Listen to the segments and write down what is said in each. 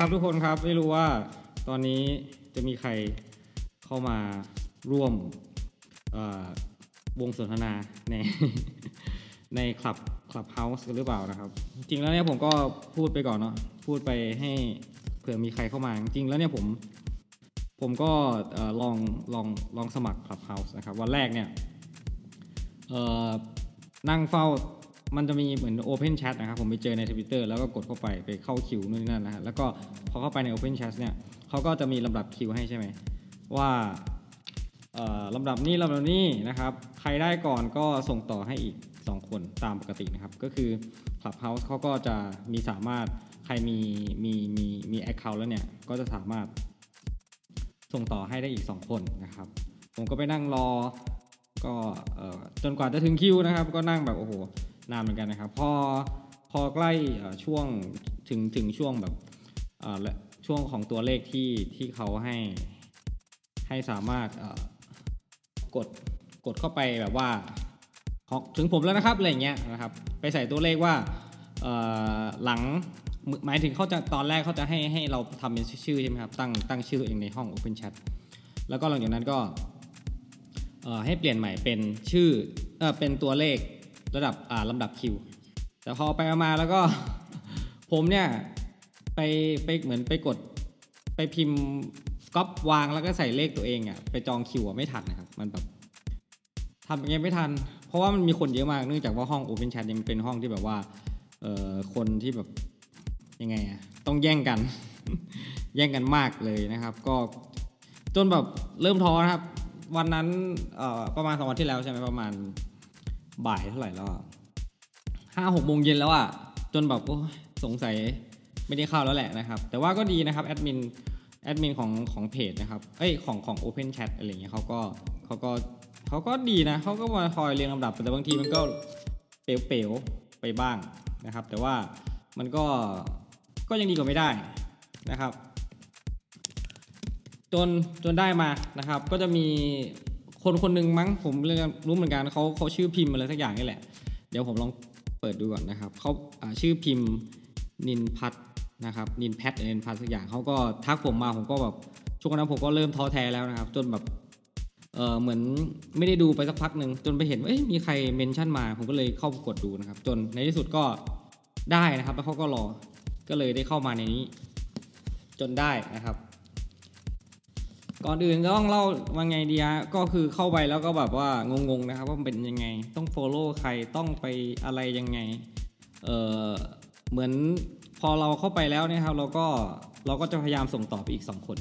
ครับทุกคนครับไม่รู้ว่าตอนนี้จะมีใครเข้ามาร่วมวงสนทนาในในคลับคลับเฮาส์หรือเปล่านะครับ จริงแล้วเนี่ยผมก็พูดไปก่อนเนาะพูดไปให้เผื่อมีใครเข้ามา จริงแล้วเนี่ยผมผมก็ลองลองลองสมัครคลับเฮาส์นะครับ วันแรกเนี่ยนั่งเฝ้า มันจะมีเหมือน Open Chat นะครับผมไปเจอใน Twitter แล้วก็กดเข้าไปไปเข้าคิวนู่นนี่นั่นนะฮะแล้วก็พอเข้าไปใน Open Chat เนี่ยเขาก็จะมีลำดับคิวให้ใช่ไหมว่าลำดับนี้ลำดับนี้นะครับ ใครได้ก่อนก็ส่งต่อให้อีก 2 คนตามปกตินะครับ ก็คือ Clubhouse เขาก็จะมีสามารถใครมีมีมีมี Account แล้วเนี่ย ก็จะสามารถส่งต่อให้ได้อีก 2 คนนะครับ ผมก็ไปนั่งรอก็จนกว่าจะถึงคิวนะครับ ก็นั่งแบบโอ้โห นานเหมือนกันนะครับ พอพอใกล้ช่วงถึงถึงช่วงแบบและช่วงของตัวเลขที่ที่เขาให้ให้สามารถกดกดเข้าไปแบบว่าถึงผมแล้วนะครับอะไรเงี้ยนะครับ ไปใส่ตัวเลขว่าหลังหมายถึงเขาจะตอนแรกเขาจะให้ให้เราทำเป็นชื่อใช่ไหมครับตั้งตั้งชื่อตัวเองในห้อง Open Chat แล้วก็หลังจากนั้นก็ให้เปลี่ยนใหม่เป็นชื่อเอเป็นตัวเลข ระดับอ่าลำดับคิว แต่พอไปมาแล้วก็ ผมเนี่ยไปไปเหมือนไปกดไปพิมพ์ก๊อปวางแล้วก็ใส่เลขตัวเองอะ่ะไปจองคิวอะไม่ทันนะครับ มันแบบทำย่างเงี้ยไม่ทัน เพราะว่ามันมีคนเยอะมากเนื่องจากว่าห้อง Open Chat ยังเป็นห้องที่แบบว่าเอ่อคนที่แบบยังไงอะ่ะต้องแย่งกัน แย่งกันมากเลยนะครับ ก็จนแบบเริ่มท้อนะครับ วันนั้นประมาณสองวันที่แล้วใช่ไหมประมาณ บ่ายเท่าไหร่แล้วห้าหกโมงเย็นแล้วอะ่ะจนแบบโอ้สงสัยไม่ได้เข้าแล้วแหละนะครับ แต่ว่าก็ดีนะครับแอดมินแอดมินของของเพจนะครับเอ้ยของของ Open Chat อะไรเงี้ยเขาก็เขาก็เขาก็ดีนะเขาก็มาคอยเรียงลำดับแต่บางทีมันก็เป๋วๆไปบ้างนะครับ แต่ว่ามันก็ก็ยังดีกว่าไม่ได้นะครับ จนจนได้มานะครับ ก็จะมี คนคนหนึ่งมั้งผมเรียกรู้เหมือนกันเขาเขาชื่อพิมพ์อะไรสักอย่างนี่แหละ เดี๋ยวผมลองเปิดดูก่อนนะครับเขาชื่อพิมพ์นินพัทนะครับนินแพทนินพัทสักอย่างเขาก็ทักผมมาผมก็แบบช่วงนั้นผมก็เริ่มท้อแท้แล้วนะครับ จนแบบเออเหมือนไม่ได้ดูไปสักพักหนึ่งจนไปเห็นว่ามีใครเมนชั่นมา ผมก็เลยเข้ากดดูนะครับ จนในที่สุดก็ได้นะครับ แล้วเขาก็รอก็เลยได้เข้ามาในนี้ จนได้นะครับ ก่อนอื่นก็ต้องเล่าว่าไงดีฮะก็คือเข้าไปแล้วก็แบบว่างงๆนะครับว่าเป็นยังไง ต้อง follow ใครต้องไปอะไรยังไงเออเหมือนพอเราเข้าไปแล้วเนี่ยครับเราก็เราก็จะพยายามส่งต่อไปอีก 2 คน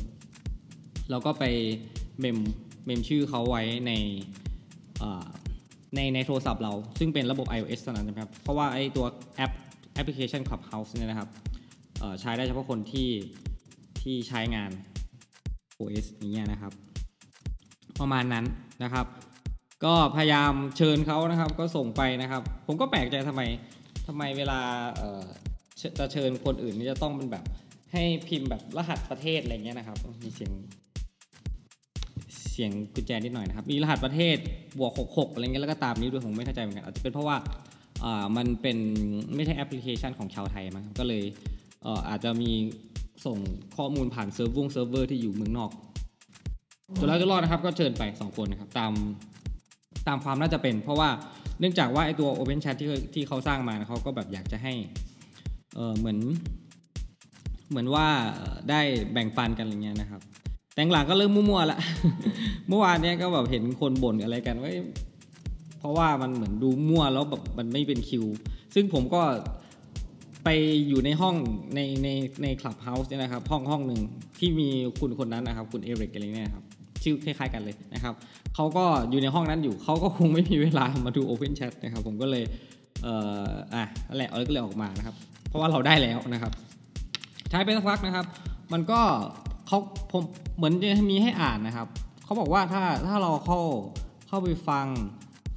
เราก็ไปเมมเมมชื่อเขาไว้ในในในโทรศัพท์เรา ซึ่งเป็นระบบ iOS เท่านั้นนะครับ เพราะว่าไอตัวแอปแอปพลิเคชัน Clubhouse เนี่ยนะครับใช้ได้เฉพาะคนที่ที่ใช้งาน iOS อย่างเงี้ยนะครับ ประมาณนั้นนะครับ ก็พยายามเชิญเขานะครับ ก็ส่งไปนะครับ ผมก็แปลกใจทำไมทำไมเวลาจะเชิญคนอื่นนี่จะต้องเป็นแบบให้พิมพ์แบบรหัสประเทศอะไรเงี้ยนะครับ มีเสียงเสียงกุญแจนิดหน่อยนะครับ มีรหัสประเทศบวก66อะไรเงี้ยแล้วก็ตามนี้ด้วยผมไม่เข้าใจเหมือนกันอาจจะเป็นเพราะว่าอ่ามันเป็นไม่ใช่แอปพลิเคชันของชาวไทยมั้งก็เลยเอ่ออาจจะมี ส่งข้อมูลผ่านเซิร์ฟวงเซิร์ฟเวอร์ที่อยู่เมืองนอกจนแล้วจนรอดนะครับ ก็เชิญไป 2 คนนะครับ ตามตามความน่าจะเป็น เพราะว่าเนื่องจากว่าไอตัว Open Chat ที่ที่เขาสร้างมานะเขาก็แบบอยากจะให้เออเหมือน เหมือนว่าได้แบ่งปันกันอะไรเงี้ยนะครับ แต่หลังก็เริ่มมั่วๆละเมื่อวานเนี้ยก็แบบเห็นคนบ่นอะไรกันว่าเพราะว่ามันเหมือนดูมั่วแล้วแบบมันไม่เป็นคิว ซึ่งผมก็ ไปอยู่ในห้องในในในคลับเฮาส์เนี่ยนะครับ ห้องห้องหนึ่งที่มีคุณคนนั้นนะครับ คุณเอริกอะไรเนี่ยครับชื่อคล้ายๆกันเลยนะครับเขาก็อยู่ในห้องนั้นอยู่เขาก็คงไม่มีเวลามาดู Open Chat นะครับ ผมก็เลยเอ่ออะนั่นแหละเอาก็เลยออกมานะครับ เพราะว่าเราได้แล้วนะครับ ใช้ไปสักพักนะครับ มันก็เขาผมเหมือนจะมีให้อ่านนะครับเขาบอกว่าถ้าถ้าเราเข้าเข้าไปฟัง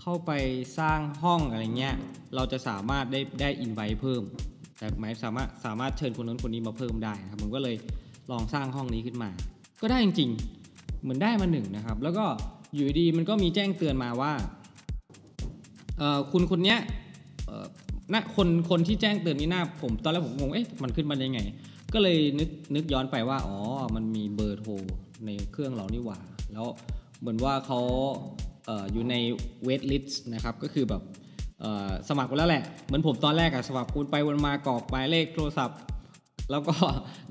เข้าไปสร้างห้องอะไรเงี้ยเราจะสามารถได้ได้อินไว้เพิ่ม แต่หมายสามารถสามารถเชิญคนนั้นคนนี้มาเพิ่มได้นะครับผมก็เลยลองสร้างห้องนี้ขึ้นมา ก็ได้จริงๆ เหมือนได้มาหนึ่งนะครับ แล้วก็อยู่ดีๆมันก็มีแจ้งเตือนมาว่าคุณคนเนี้ยเอ่อณคนคนที่แจ้งเตือนนี่หน้าผมตอนแรกผมงงเอ๊ะมันขึ้นมาได้ไง ก็เลยนึกนึกย้อนไปว่าอ๋อมันมีเบอร์โทรในเครื่องเรานี่หว่า แล้วเหมือนว่าเขาเอออยู่ในเวทลิสต์นะครับก็คือแบบ สมัครไปแล้วแหละ เหมือนผมตอนแรกอะสมัครคูณไปวนมากรอกหมายเลขโทรศัพท์ แล้วก็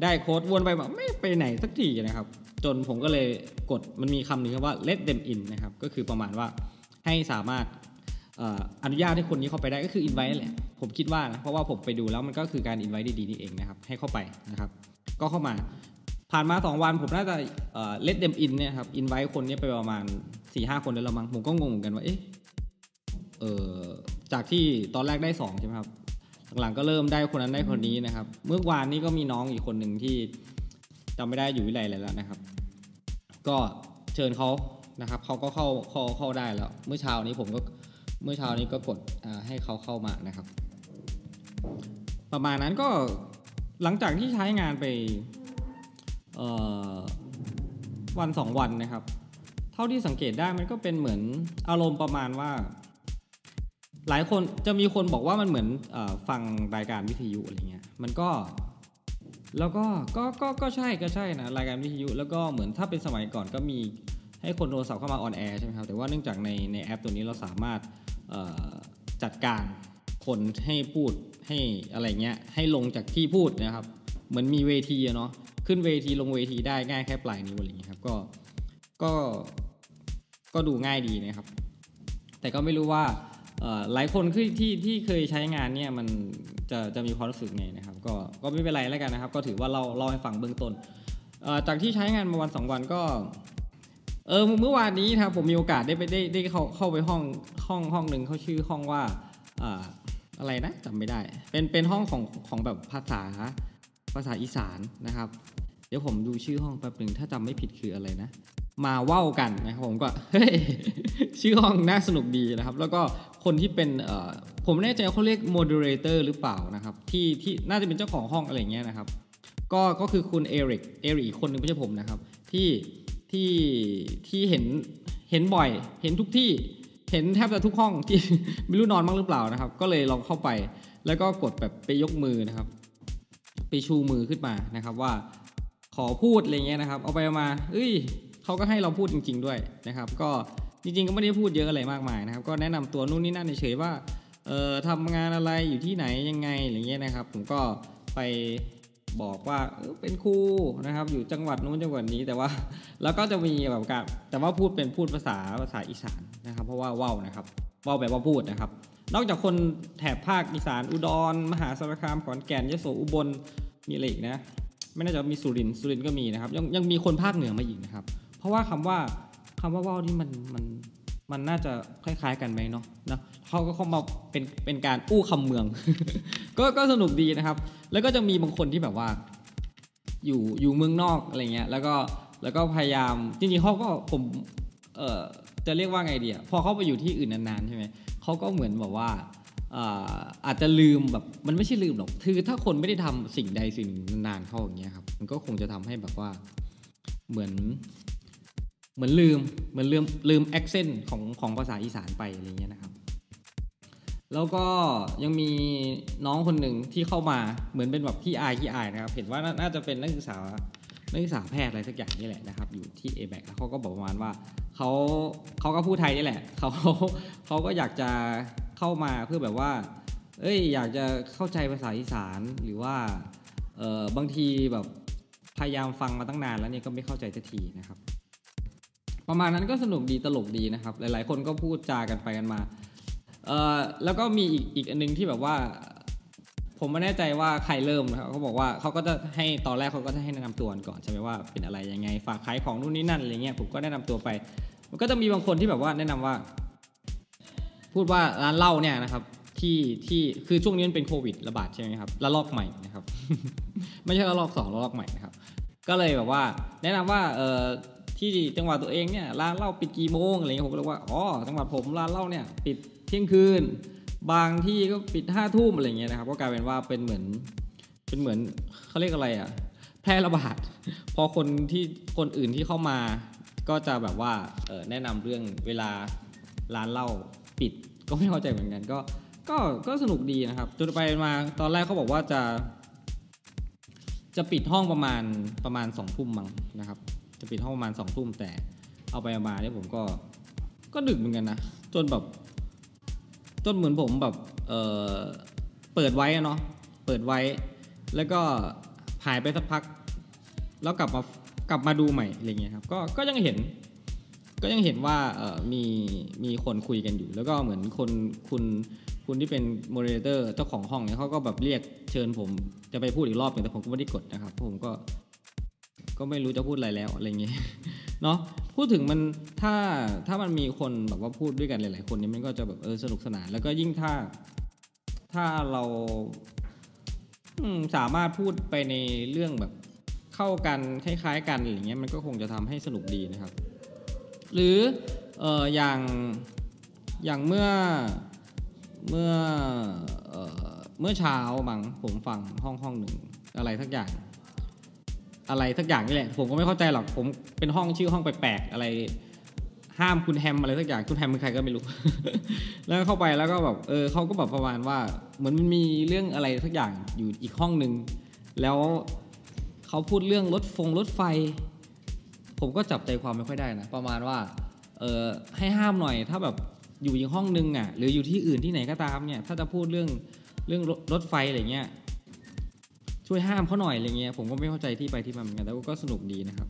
ได้โค้ดวนไปแบบไม่ไปไหนสักทีนะครับ จนผมก็เลยกดมันมีคำหนึ่งครับว่า let them in นะครับ ก็คือประมาณว่าให้สามารถอออนุญาตให้คนนี้เข้าไปได้ก็คือ invite นั่นแหละ ผมคิดว่านะเพราะว่าผมไปดูแล้วมันก็คือการ invite ดีๆนี่เองนะครับให้เข้าไปนะครับ ก็เข้ามาผ่านมา 2 วันผมน่าจะเอ่อ let them in เนี่ยครับ invite คนนี้ไปประมาณ4-5คนแล้วละมั้งผมก็งงเหมือนกันว่าเอ๊ะเออ จากที่ตอนแรกได้2ใช่ไหมครับหลังๆก็เริ่มได้คนนั้นได้คนนี้นะครับ เมื่อวานนี้ก็มีน้องอีกคนหนึ่งที่จำไม่ได้อยู่วิไลแล้วนะครับ ก็เชิญเขานะครับเขาก็เข้าเข้าเข้าได้แล้วเมื่อเช้านี้ผมก็เมื่อเช้านี้ก็กดให้เขาเข้ามานะครับ ประมาณนั้นก็หลังจากที่ใช้งานไปวันสองวันนะครับ เท่าที่สังเกตได้มันก็เป็นเหมือนอารมณ์ประมาณว่า หลายคนจะมีคนบอกว่ามันเหมือนอฟังรายการวิทยุอะไรเงี้ยมันก็แล้วก็ก็ก็ก็ใช่ก็ใช่นะรายการวิทยุแล้วก็เหมือนถ้าเป็นสมัยก่อนก็มีให้คนโทรศัพท์เข้ามาออนแอร์ใช่ไหมครับแต่ว่าเนื่องจากในในแอปตัวนี้เราสามารถจัดการคนให้พูดให้อะไรเงี้ยให้ลงจากที่พูดนะครับ เหมือนมีเวทีเนาะขึ้นเวทีลงเวทีได้ง่ายแค่ปลายนิ้วอะไรเงี้ยครับก็ก็ก็ดูง่ายดีนะครับ แต่ก็ไม่รู้ว่า หลายคนที่ที่ที่เคยใช้งานเนี่ยมันจะจะมีความรู้สึกไงนะครับก็ก็ไม่เป็นไรแล้วกันนะครับ ก็ถือว่าเราเราให้ฟังเบื้องต้นจากที่ใช้งานมาวันสองวันก็เออเมื่อวานนี้ครับผมมีโอกาสได้ไปได้ได้เข้าเข้าไปห้องห้องห้องหนึ่งเขาชื่อห้องว่าอ่าอะไรนะจำไม่ได้ เป็นเป็นห้องของของแบบภาษาภาษาอีสานนะครับ เดี๋ยวผมดูชื่อห้องแป๊บหนึ่งถ้าจำไม่ผิดคืออะไรนะ มาเว้ากันนะครับผมก็เฮ้ยชื่อห้องน่าสนุกดีนะครับ แล้วก็ คนที่เป็นเอ่อผมไม่แน่ใจว่าเขาเรียก moderator หรือเปล่านะครับ ที่ที่น่าจะเป็นเจ้าของห้องอะไรเงี้ยนะครับ ก็ก็คือคุณเอริกเอริกอีกคนหนึ่งไม่ใช่ผมนะครับ ที่ที่ที่เห็นเห็นบ่อย เห็นทุกที่เห็นแทบจะทุกห้องที่ไม่รู้นอนบ้างหรือเปล่านะครับ ก็เลยลองเข้าไป แล้วก็กดแบบไปยกมือนะครับ ไปชูมือขึ้นมานะครับว่าขอพูดอะไรเงี้ยนะครับ เอาไปมาเอ้ยเขาก็ให้เราพูดจริง ๆ ด้วยนะครับ ก็ จริงๆก็ไม่ได้พูดเยอะอะไรมากมายนะครับ ก็แนะนำตัวนู่นนี่นั่นเฉยๆว่าเอ่อทำงานอะไรอยู่ที่ไหนยังไงอะไรเงี้ยนะครับ ผมก็ไปบอกว่าเออเป็นครูนะครับ อยู่จังหวัดนู้นจังหวัดนี้แต่ว่าแล้วก็จะมีแบบการแต่ว่าพูดเป็นพูดภาษาภาษาอีสานนะครับ เพราะว่าว้าวนะครับว้าวแบบว่าพูดนะครับ นอกจากคนแถบภาคอีสานอุดร มหาสารคามขอนแก่นยโสอุบลมีอะไรอีกนะไม่น่าจะมีสุรินทร์สุรินทร์ก็มีนะครับ ยังยังมีคนภาคเหนือมาอีกนะครับ เพราะว่าคำว่า คำว่าว่าวนี่มันมันมันน่าจะคล้าย ๆ กันไหมเนาะนะเขาก็เข้ามาเป็นเป็นการอู้คำเมือง ก็ก็สนุกดีนะครับ แล้วก็จะมีบางคนที่แบบว่า อยู่อยู่เมืองนอกอะไรเงี้ย แล้วก็แล้วก็พยายามจริงๆเขาก็ผมเอ่อจะเรียกว่าไงดีอะพอเขาไปอยู่ที่อื่นนานๆใช่ไหมเขาก็เหมือนแบบว่าอาจจะลืมแบบมันไม่ใช่ลืมหรอกคือถ้าคนไม่ได้ทำสิ่งใดสิ่งนานๆเข้าอย่างเงี้ยครับมันก็คงจะทำให้แบบว่าเหมือน เหมือนลืมเหมือนลืมลืมแอคเซนต์ของของภาษาอีสานไปอะไรเงี้ยนะครับ แล้วก็ยังมีน้องคนหนึ่งที่เข้ามาเหมือนเป็นแบบที่อายที่อายนะครับ เห็นว่าน่านาจะเป็นนักศึกษานักศึกษาแพทย์อะไรสักอย่างนี่แหละนะครับอยู่ที่ a b a c แล้วเขาก็บอกประมาณว่าเขาเขาก็พูดไทยนี่แหละเขาเขาก็อยากจะเข้ามาเพื่อแบบว่า เอ้ยอยากจะเข้าใจภาษาอีสานหรือว่าเออบางทีแบบพยายามฟังมาตั้งนานแล้วเนี่ยก็ไม่เข้าใจสักทีนะครับ ประมาณนั้นก็สนุกดีตลกดีนะครับ หลาย ๆ คนก็พูดจากันไปกันมาเอ่อแล้วก็มีอีกอีกอันนึงที่แบบว่า ผมไม่แน่ใจว่าใครเริ่มนะครับเขาบอกว่าเขาก็จะให้ตอนแรกเขาก็จะให้แนะนำตัวก่อนใช่ไหมว่าเป็นอะไรยังไงฝากขายของนู่นนี่นั่นอะไรเงี้ยผมก็แนะนำตัวไป มันก็จะมีบางคนที่แบบว่าแนะนำว่า พูดว่าร้านเหล้าเนี่ยนะครับที่ที่คือช่วงนี้มันเป็นโควิดระบาดใช่ไหมครับระลอกใหม่นะครับ ไม่ใช่ระลอกสองระลอกใหม่นะครับ ก็เลยแบบว่า แนะนำว่าเออ ที่จังหวัดตัวเองเนี่ยร้านเหล้าปิดกี่โมงอะไรเงี้ยผมก็เลยว่าอ๋อจังหวัดผมร้านเหล้าเนี่ยปิดเที่ยงคืน บางที่ก็ปิดห้าทุ่มอะไรเงี้ยนะครับก็กลายเป็นว่าเป็นเหมือนเป็นเหมือนเขาเรียกอะไรอะแพร่ระบาดพอคนที่คนอื่นที่เข้ามาก็จะแบบว่าเออแนะนำเรื่องเวลาร้านเหล้าปิดก็ไม่เข้าใจเหมือนกันก็ก็ก็สนุกดีนะครับจนไปมาตอนแรกเขาบอกว่าจะ จะปิดห้องประมาณประมาณสองทุ่มมั้งนะครับ จะปิดห้องประมาณสองทุ่มแต่เอาไปเอามาเนี่ยผมก็ก็ดึกเหมือนกันนะ จนแบบจนเหมือนผมแบบเออเปิดไว้อะเนาะเปิดไว้ แล้วก็หายไปสักพัก แล้วกลับมากลับมาดูใหม่อะไรเงี้ยครับก็ก็ยังเห็น ก็ยังเห็นว่าเออมีมีคนคุยกันอยู่ แล้วก็เหมือนคนคุณคุณที่เป็นmoderator เจ้าของห้องเนี่ยเขาก็แบบเรียกเชิญผมจะไปพูดอีกรอบหนึงแต่ผมก็ไม่ได้กดนะครับผมก็ ก็ไม่รู้จะพูดอะไรแล้วอะไรเงี้ยเนาะพูดถึงมันถ้าถ้ามันมีคนแบบว่าพูดด้วยกันหลาย ๆ คนเนี่ยมันก็จะแบบเออสนุกสนาน แล้วก็ยิ่งถ้าถ้าเราสามารถพูดไปในเรื่องแบบเข้ากันคล้าย ๆ กันอะไรเงี้ยมันก็คงจะทำให้สนุกดีนะครับ หรือเอออย่างอย่างเมื่อเมื่อเออเมื่อเช้าบังผมฟังห้องห้องหนึ่งอะไรทักอย่าง อะไรทักอย่างนี่แหละ ผมก็ไม่เข้าใจหรอกผมเป็นห้องชื่อห้องแปลกๆอะไร ห้ามคุณแฮมอะไรสักอย่างคุณแฮมเป็นใครก็ไม่รู้ แล้วเข้าไปแล้วก็แบบเออเขาก็แบบประมาณว่าเหมือนมันมีเรื่องอะไรสักอย่างอยู่อีกห้องหนึ่งแล้วเขาพูดเรื่องรถฟงรถไฟ ผมก็จับใจความไม่ค่อยได้นะประมาณว่าเออให้ห้ามหน่อยถ้าแบบอยู่อีกห้องนึงอะหรืออยู่ที่อื่นที่ไหนก็ตามเนี่ยถ้าจะพูดเรื่องเรื่องรถรถไฟอะไรเงี้ย ช่วยห้ามเขาหน่อยอะไรเงี้ยผมก็ไม่เข้าใจที่ไปที่มาเหมือนกันแต่ว่าก็สนุกดีนะครับ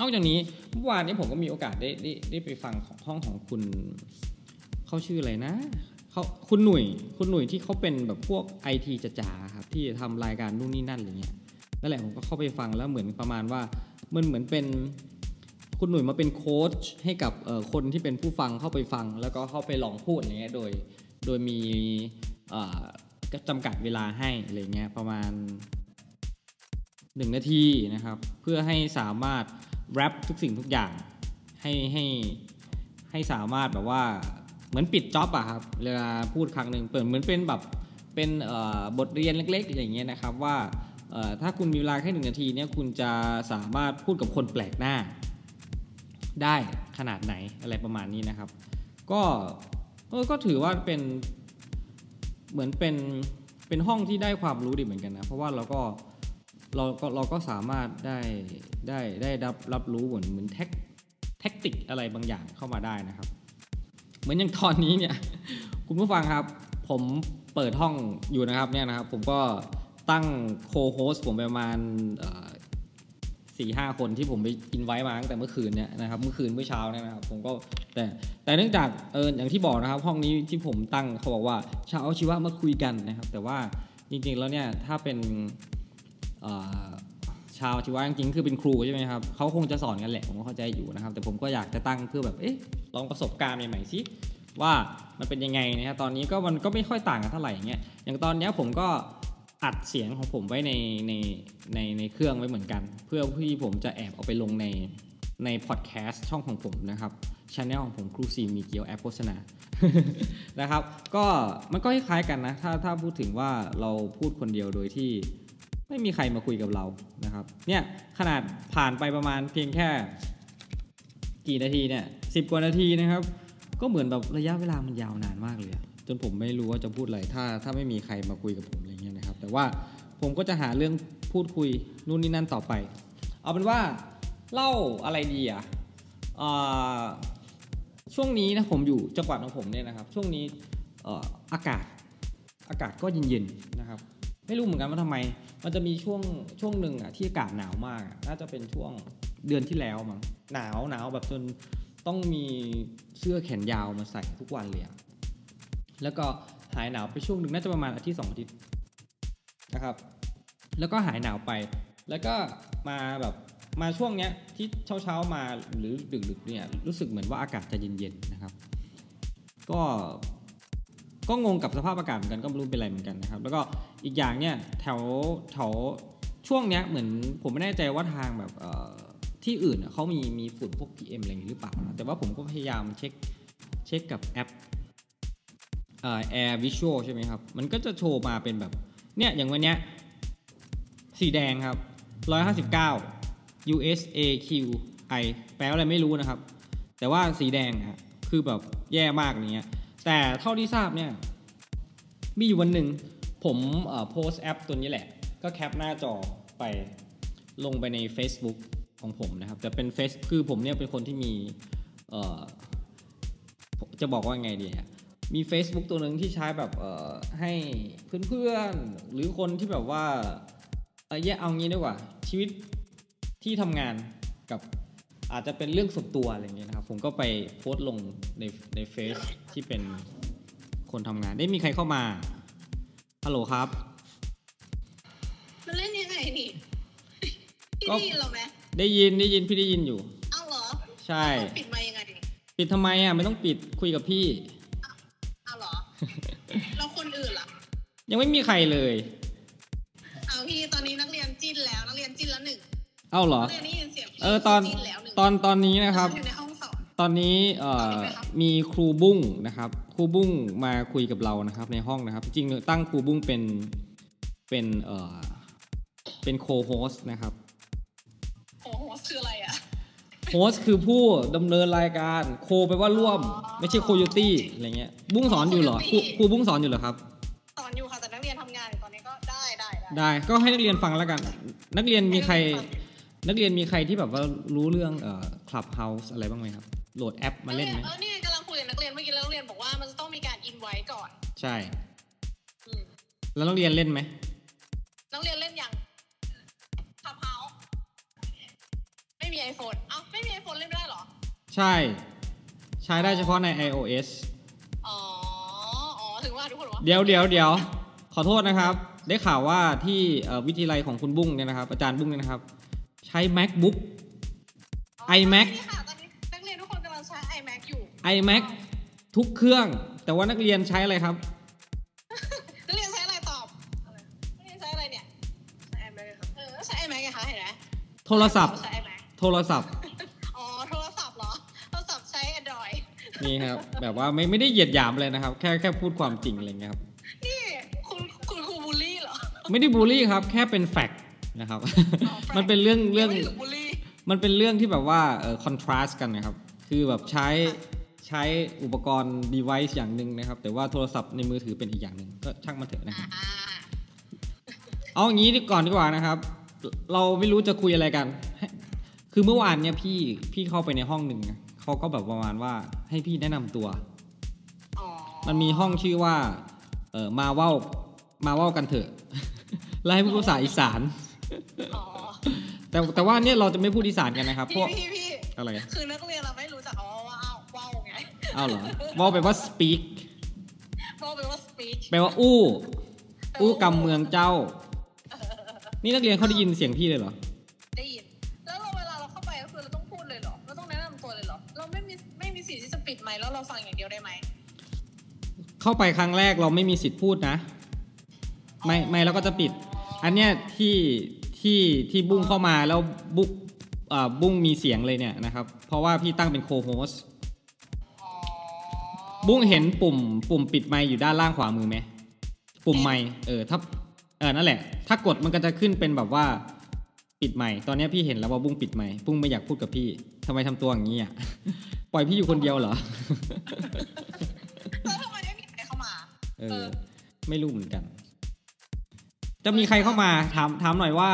นอกจากนี้เมื่อวานนี้ผมก็มีโอกาสได้ได้ได้ไปฟังของห้องของคุณเขาชื่ออะไรนะเขาคุณหนุ่ยคุณหนุ่ยที่เขาเป็นแบบพวกไอทีจ๋าครับที่ทำรายการนู่นนี่นั่นอะไรเงี้ยนั่นแหละผมก็เข้าไปฟังแล้วเหมือนประมาณว่ามันเหมือนเป็นคุณหนุ่ยมาเป็นโค้ชให้กับคนที่เป็นผู้ฟังเข้าไปฟัง แล้วก็เข้าไปลองพูดอะไรเงี้ยโดยโดยมี เอ่อจำกัดเวลาให้อะไรเงี้ยประมาณหนึ่งนาทีนะครับ เพื่อให้สามารถแรปทุกสิ่งทุกอย่างให้ให้ให้สามารถแบบว่าเหมือนปิดจ็อบอะครับเวลาพูดครั้งหนึ่งเปิดเหมือนเป็นแบบเป็นเอ่อบทเรียนเล็กๆอะไรอย่างเงี้ยนะครับว่าถ้าคุณมีเวลาแค่หนึ่งนาทีเนี่ยคุณจะสามารถพูดกับคนแปลกหน้า ได้ขนาดไหนอะไรประมาณนี้นะครับ ก็เออก็ถือว่าเป็น เหมือนเป็นเป็นห้องที่ได้ความรู้ดีเหมือนกันนะเพราะว่าเราก็เราก็เราก็สามารถได้ได้ได้รับรับรู้เหมือนเหมือนแท็กแท็กติกอะไรบางอย่างเข้ามาได้นะครับ เหมือนอย่างตอนนี้เนี่ยคุณผู้ฟังครับ ผมเปิดห้องอยู่นะครับเนี่ยนะครับ ผมก็ตั้งโคโฮสผมประมาณ สี่ห้าคนที่ผมไปอินไว้มาตั้งแต่เมื่อคืนเนี่ยนะครับเมื่อคืนเมื่อเช้าเนี่ยนะครับผมก็แต่แต่เนื่องจากเอออย่างที่บอกนะครับ ห้องนี้ที่ผมตั้งเขาบอกว่าชาวชีวะมาคุยกันนะครับ แต่ว่าจริงๆแล้วเนี่ยถ้าเป็นเอ่อชาวชีวะจริงๆคือเป็นครูใช่ไหมครับเขาคงจะสอนกันแหละผมก็เข้าใจอยู่นะครับ แต่ผมก็อยากจะตั้งเพื่อแบบเอ๊ะลองประสบการณ์ใหม่ๆสิว่ามันเป็นยังไงนะครับตอนนี้ก็มันก็ไม่ค่อยต่างกันเท่าไหร่อย่างเงี้ยอย่างตอนเนี้ยผมก็อัดเสียงของผมไว้ในในใน ในเครื่องไว้เหมือนกัน เพื่อที่ผมจะแอบเอาไปลงในในพอดแคสต์ช่องของผมนะครับช anel ของผมครูซีมีเกียวแอปโฆษณานะครับก็มันก็คล้ายกันนะ ถ้าถ้าพูดถึงว่าเราพูดคนเดียวโดยที่ไม่มีใครมาคุยกับเรานะครับเนี่ยขนาดผ่านไปประมาณเพียงแค่กี่นาทีเนี่ยสิบกว่านาทีนะครับ ก็เหมือนแบบระยะเวลามันยาวนานมากเลยจนผมไม่รู้ว่าจะพูดอะไรถ้าถ้าไม่มีใครมาคุยกับผมอะไรเงี้ยนะครับ แต่ว่าผมก็จะหาเรื่อง พูดคุยนู่นนี่นั่นต่อไป เอาเป็นว่าเล่าอะไรดีอะช่วงนี้นะผมอยู่จังหวัดของผมเนี่ยนะครับ ช่วงนี้อากาศอากาศก็เย็นๆนะครับ ไม่รู้เหมือนกันว่าทำไม มันจะมีช่วงช่วงหนึ่งอะที่อากาศหนาวมากอะน่าจะเป็นช่วงเดือนที่แล้วมั้งหนาวหนาวแบบจนต้องมีเสื้อแขนยาวมาใส่ทุกวันเลยอะแล้วก็หายหนาวไปช่วงหนึ่งน่าจะประมาณอาทิตย์สองอาทิตย์นะครับ แล้วก็หายหนาวไป แล้วก็มาแบบมาช่วงเนี้ยที่เช้าเช้าๆมาหรือดึกๆเนี่ยรู้สึกเหมือนว่าอากาศจะเย็นๆนะครับ ก็ก็งงกับสภาพอากาศเหมือนกันก็ไม่รู้เป็นอะไรเหมือนกันนะครับ แล้วก็อีกอย่างเนี่ยแถวแถวช่วงเนี้ยเหมือนผมไม่แน่ใจว่าทางแบบที่อื่นเขามีมีฝุ่นพวก PM อะไรอย่างนี้หรือเปล่า แต่ว่าผมก็พยายามเช็คเช็คกับแอปเอ่อ Air Visual ใช่ไหมครับ มันก็จะโชว์มาเป็นแบบเนี่ยอย่างวันเนี้ย สีแดงครับ 159 USAQI แปลว่าอะไรไม่รู้นะครับ แต่ว่าสีแดงอะคือแบบแย่มากอย่างเงี้ย แต่เท่าที่ทราบเนี่ย มีอยู่วันหนึ่งผมเอ่อโพสแอปตัวนี้แหละ ก็แคปหน้าจอไปลงไปใน Facebook ของผมนะครับ แต่เป็นเฟซคือผมเนี่ยเป็นคนที่มีเอ่อจะบอกว่าไงดีอะมี Facebook ตัวหนึ่งที่ใช้แบบเอ่อให้เพื่อนๆ หรือคนที่แบบว่า แยกเอางี้ดีกว่า ชีวิตที่ทำงานกับอาจจะเป็นเรื่องส่วนตัวอะไรเงี้ยนะครับ ผมก็ไปโพสต์ลงในในเฟซที่เป็นคนทำงานได้มีใครเข้ามาฮัลโหลครับมันเล่นยังไงนี่พี่ก็ได้ยินเราไหมได้ยินได้ยินพี่ได้ยินอยู่เอ้าเหรอใช่มันปิดมายังไงดิปิดทำไมอะไม่ต้องปิดคุยกับพี่เอ้าเหรอแล้วคนอื่นล่ะยังไม่มีใครเลย เอ้าเหรอนักเรียนได้ยินเสียงพี่เออตอน จิ้นแล้วหนึ่งตอนตอนนี้นะครับ อยู่ในห้องสอนตอนนี้เอ่อมีครูบุ้งนะครับ ครูบุ้งมาคุยกับเรานะครับ ในห้องนะครับ จริงๆตั้งครูบุ้งเป็นเป็นเอ่อเป็นโคโฮสนะครับ โอ้โหคืออะไรอะ โฮสคือผู้ดำเนินรายการโคแปลว่าร่วม ไม่ใช่โคโยตี้อะไรเงี้ยบุ้งสอนอยู่เหรอครูครูบุ้งสอนอยู่เหรอครับ สอนอยู่ค่ะแต่นักเรียนทำงานอยู่ตอนนี้ก็ได้ได้ได้ได้ก็ให้นักเรียนฟังแล้วกัน นักเรียนมีใคร นักเรียนมีใครที่แบบว่ารู้เรื่องเอ่อ Clubhouse อะไรบ้างไหมครับ โหลดแอปมาเล่นไหมเออเนี่ยกำลังคุยกับนักเรียนเมื่อกี้แล้วนักเรียนบอกว่ามันจะต้องมีการอินไว้ก่อน ใช่ อืมแล้วนักเรียนเล่นไหมนักเรียนเล่นยังขับเฮาไม่มีไอโฟนเอ้าไม่มีไอโฟนเล่นไม่ได้เหรอ ใช่ ใช้ได้เฉพาะใน iOS อ๋อ อ๋อ ถึงว่าทุกคนบอกว่าเดี๋ยวเดี๋ยวเดี๋ยวขอโทษนะครับ ได้ข่าวว่าที่เอ่อวิทยาลัยของคุณบุ้งเนี่ยนะครับ อาจารย์บุ้งเนี่ยนะครับใช้ MacBook อ๋อ iMac ใช่ค่ะตอนนี้นักเรียนทุกคนกำลังใช้ iMac อยู่ iMac ทุกเครื่อง แต่ว่านักเรียนใช้อะไรครับ นักเรียนใช้อะไรตอบอะไรนักเรียนใช้อะไรเนี่ย ใช้ iMac ครับ เออใช้ iMac ไงคะเห็นไหมโทรศัพท์ใช้ iMac โทรศัพท์ อ๋อโทรศัพท์เหรอ โทรศัพท์ใช้ Android นี่ครับ แบบว่าไม่ไม่ได้เหยียดหยามเลยนะครับ แค่แค่พูดความจริงอะไรเงี้ยครับ นี่คุณคุณครูบูลลี่เหรอ ไม่ได้บูลลี่ครับ แค่เป็นแฟกต์ นะครับอ๋อ fact มันเป็นเรื่องเรื่องไม่ได้ถึบูลลี่มันเป็นเรื่องที่แบบว่าเอ่อคอนทราสต์กันนะครับ คือแบบใช้ใช้อุปกรณ์ device อย่างหนึ่งนะครับ แต่ว่าโทรศัพท์ในมือถือเป็นอีกอย่างหนึ่งก็ช่างมันเถอะนะครับอ่าเอาอย่างนี้ดีก่อนดีกว่านะครับ เราไม่รู้จะคุยอะไรกันให้คือเมื่อวานเนี่ยพี่พี่เข้าไปในห้องหนึ่งนะเขาก็แบบประมาณว่าให้พี่แนะนำตัวอ๋อมันมีห้องชื่อว่า เออมาเว่ามาเว่ากันเถอะ แล้วให้พูดภาษาอีสาน อ๋อแต่แต่ว่าเนี่ยเราจะไม่พูดอีสานกันนะครับเพพี่ราะพี่พี่อะไรคือนักเรียนเราไม่รู้จักอ๋อว่าอ้าวว้าวไงเอาเหรอเว่าไปว่า speak ว้าวแปลว่า speech แปลว่าอู้ อู้กำเมืองเจ้า นี่นักเรียนเขาได้ยินเสียงพี่เลยเหรอ ได้ยิน แล้วเราเวลาเราเข้าไปก็คือเราต้องพูดเลยเหรอ เราต้องแนะนำตัวเลยเหรอ เราไม่มีไม่มีสิทธิ์ที่จะปิดไมค์แล้วเราฟังอย่างเดียวได้ไหมเข้าไปครั้งแรกเราไม่มีสิทธิ์พูดนะ ไม่ไม่เราก็จะปิด อันเนี้ยที่ ที่ที่บุ้งเข้ามาแล้วบุ้งอ่าบุ้งมีเสียงเลยเนี่ยนะครับ เพราะว่าพี่ตั้งเป็นโคโฮสอ๋อบุ้งเห็นปุ่ม ปุ่มปิดไมค์อยู่ด้านล่างขวามือไหมปุ่มไมค์เออถ้าเออนั่นแหละ ถ้ากดมันก็จะขึ้นเป็นแบบว่าปิดไมค์ตอนเนี้ยพี่เห็นแล้วว่าบุ้งปิดไมค์บุ้งไม่อยากพูดกับพี่ทำไมทำตัวอย่างนี้อะปล่อยพี่อยู่คนเดียวเหรอแล้วทำไมไม่มีใครเข้ามาเออไม่รู้เหมือนกัน จะมีใครเข้ามาถามถามหน่อยว่า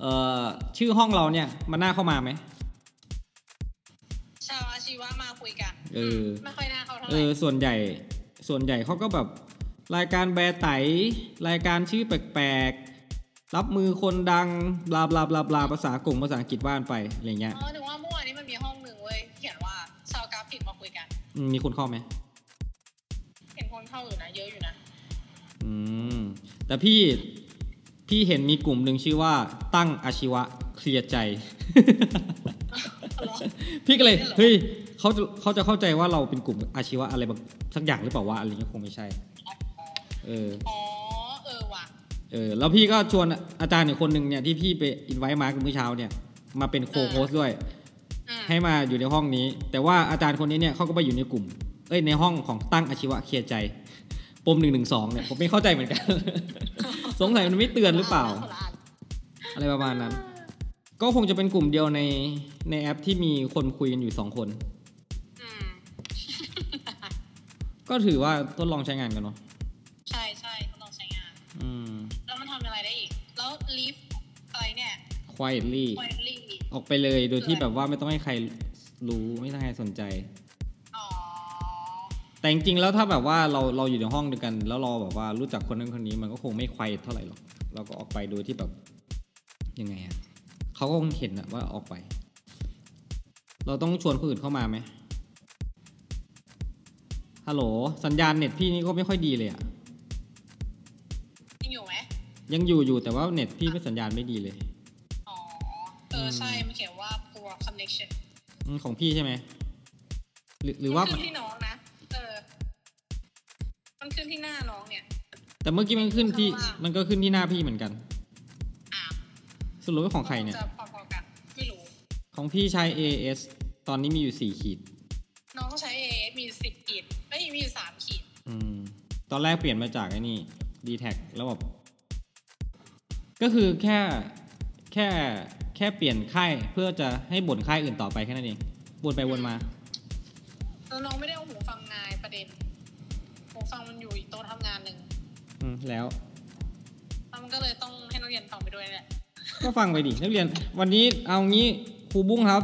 เอ่อชื่อห้องเราเนี่ย มันน่าเข้ามาไหมชาวอาชีวะมาคุยกันเออไม่ค่อยน่าเข้าเท่าไหเอร่อส่วนใหญ่ส่วนใหญ่เขาก็แบบ รายการแบร์ไตรายการชื่อแปลกๆ รับมือคนดังบลาบลาบลาบลาภาษากลุ่มภาษาอังกฤษว่านไปอะไรเงี้ยอ๋อถึงว่าเมื่อวานนี้มันมีห้องหนึ่งเว้ยเขียนว่าชาวกราฟิกมาคุยกัน อืมมีคนเข้าไหมเห็นคนเข้าอยู่นะเยอะอยู่นะ อืม แต่พี่พี่เห็นมีกลุ่มหนึ่งชื่อว่าตั้งอาชีวะเคลียร์ใจเหรอพี่ก็เลยเฮ้ยเขาจะเขาจะเข้าใจว่าเราเป็นกลุ่มอาชีวะอะไรบางสักอย่างหรือเปล่าวะอะไรเงี้ยคงไม่ใช่ เอออ๋อเออว่ะเออแล้วพี่ก็ชวนอาจารย์อีกคนหนึ่งเนี่ยที่พี่ไปอินไว้มาเมื่อเช้าเนี่ย มาเป็นโคโฮสด้วยอืมให้มาอยู่ในห้องนี้ แต่ว่าอาจารย์คนนี้เนี่ยเขาก็ไปอยู่ในกลุ่ม เอ้ยในห้องของตั้งอาชีวะเคลียร์ใจ ปมหนึ่งหนึ่งสองเนี่ยผมไม่เข้าใจเหมือนกัน สงสัยมันไม่เตือนหรือเปล่าคนละอันอะไรประมาณนั้น ก็คงจะเป็นกลุ่มเดียวในในแอปที่มีคนคุยกันอยู่สองคนอืมก็ถือว่าทดลองใช้งานกันเนาะใช่ใช่ทดลองใช้งานอืมแล้วมันทำอะไรได้อีก แล้วลีฟ quietly ไวลี่ออกไปเลยโดยที่แบบว่าไม่ต้องให้ใครรู้ไม่ต้องให้ใครสนใจอ๋อ แต่จริงๆแล้วถ้าแบบว่าเราเราอยู่ในห้องเดียวกัน แล้วเราแบบว่ารู้จักคนนั้นคนนี้มันก็คงไม่ควายเท่าไหร่หรอกเราก็ออกไปโดยที่แบบยังไงอะเขาก็คงเห็นอะว่าออกไป เราต้องชวนคนอื่นเข้ามาไหมฮัลโหลสัญญาณเน็ตพี่นี่ก็ไม่ค่อยดีเลยอะยังอยู่ไหมยังอยู่อยู่แต่ว่าเน็ตพี่ไม่สัญญาณไม่ดีเลย อ๋อเออใช่มันเขียนว่า poor connection อืมของพี่ใช่ไหมหรือหรือว่ามันขึ้นที่น้องนะเออ มันขึ้นที่หน้าน้องเนี่ย แต่เมื่อกี้มันขึ้นที่ ข้างล่าง มันก็ขึ้นที่หน้าพี่เหมือนกัน อะสรุปว่าของใครเนี่ย จะพอๆกันไม่รู้ ของพี่ใช้ AS ตอนนี้มีอยู่สี่ขีด น้องก็ใช้ AS มีสิบขีดเอ้ยมีอยู่สามขีด อืม ตอนแรกเปลี่ยนมาจากไอ้นี่ d t แทแล้วแบบ ก็คือแค่แค่แค่เปลี่ยนค่ายเพื่อจะให้บ่นค่ายอื่นต่อไปแค่นั้นเอง วนไปวนมา แล้วน้องไม่ได้เอาหู หูฟังมันอยู่อีกโต๊ะทำงานหนึ่งอืมแล้วแล้วมันก็เลยต้องให้นักเรียนฟังไปด้วยแหละก็ฟังไปดินักเรียน วันนี้เอางี้ครูบุ้งครับ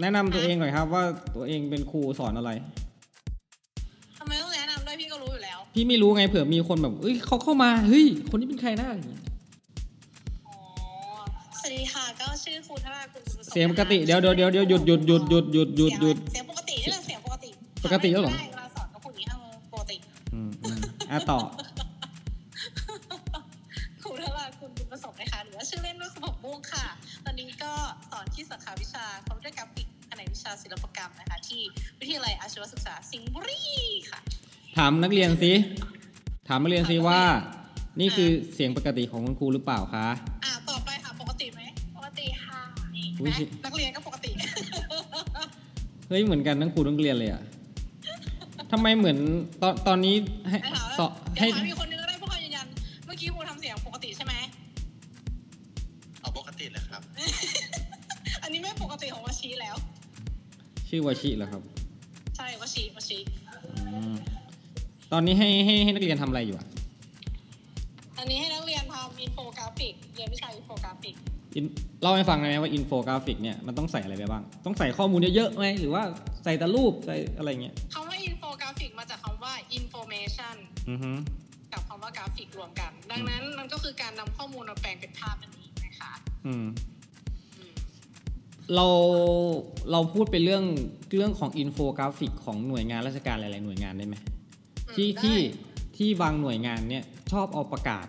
แนะนำตัวเองหน่อยครับว่าตัวเองเป็นครูสอนอะไรทำไมต้องแนะนำด้วยพี่ก็รู้อยู่แล้ว พี่ไม่รู้ไงเผื่อมีคนแบบเอ้ยเขาเข้ามาเฮ้ยคนนี้เป็นใครหน้าอะไรอย่างเงี้ยอ๋อสวัสดีค่ะก็ชื่อครูธราคุณสุประสบเสียงปกติเดี๋ยวเดี๋ยวเดี๋ยวเดี๋ยวหยุดหยุดหยุดหยุดหยุดหยุดหยุดเสียงปกตินี่แหละเสียงปกติ ปกติแล้วเหรอ อืมอะต่อครูธราคุณบุญประสบนะคะหรือว่าชื่อเล่นว่าครูผมม่วงค่ะ ตอนนี้ก็สอนที่สาขาวิชาคอมพิวเตอร์กราฟิกแผนกวิชาศิลปกรรมนะคะ ที่วิทยาลัยอาชีวศึกษาสิงห์บุรีค่ะ ถามนักเรียนสิถามนักเรียนสิว่า นี่คือเสียงปกติของคุณครูหรือเปล่าคะอ่าต่อไปค่ะปกติไหมปกติค่ะนี่อุ๊ยนะนักเรียนก็ปกติเฮ้ยเหมือนกันทั้งครูทั้งเรียนเลยอะทำไมเหมือนตอนตอนนี้ให้ไปถามสอเดี๋ให้ยวถามมีคนนึงก็ได้พวกเขายืนยันเมื่อกี้ครูทำเสียงปกติใช่ไหม เอาปกติเลยครับ อันนี้ไม่ปกติของวชีแล้ว ชื่อวาชิเหรอครับใช่วชีวชีอืมตอนนี้ให้ให้ให้นักเรียนทำอะไรอยู่อะอันนี้ให้นักเรียนทำอินโฟกราฟิกเรียนวิชาอินโฟกราฟิก อินเล่าให้ฟังได้ไหมว่าอินโฟกราฟิกเนี่ยมันต้องใส่อะไรไปบ้าง ต้องใส่ข้อมูลเยอะๆไหมหรือว่าใส่แต่รูปใส่อะไรเงี้ย ว่า information อือฮึกับคำว่ากราฟิกรวมกัน ดังนั้นมันก็คือการนำข้อมูลมาแปลงเป็นภาพนั่นเองนะคะอืมอืมเราเราพูดไปเรื่องเรื่องของอินโฟกราฟิกของหน่วยงานราชการหลาย ๆ หน่วยงานได้ไหมที่ได้ที่ที่บางหน่วยงานเนี่ยชอบเอาประกาศ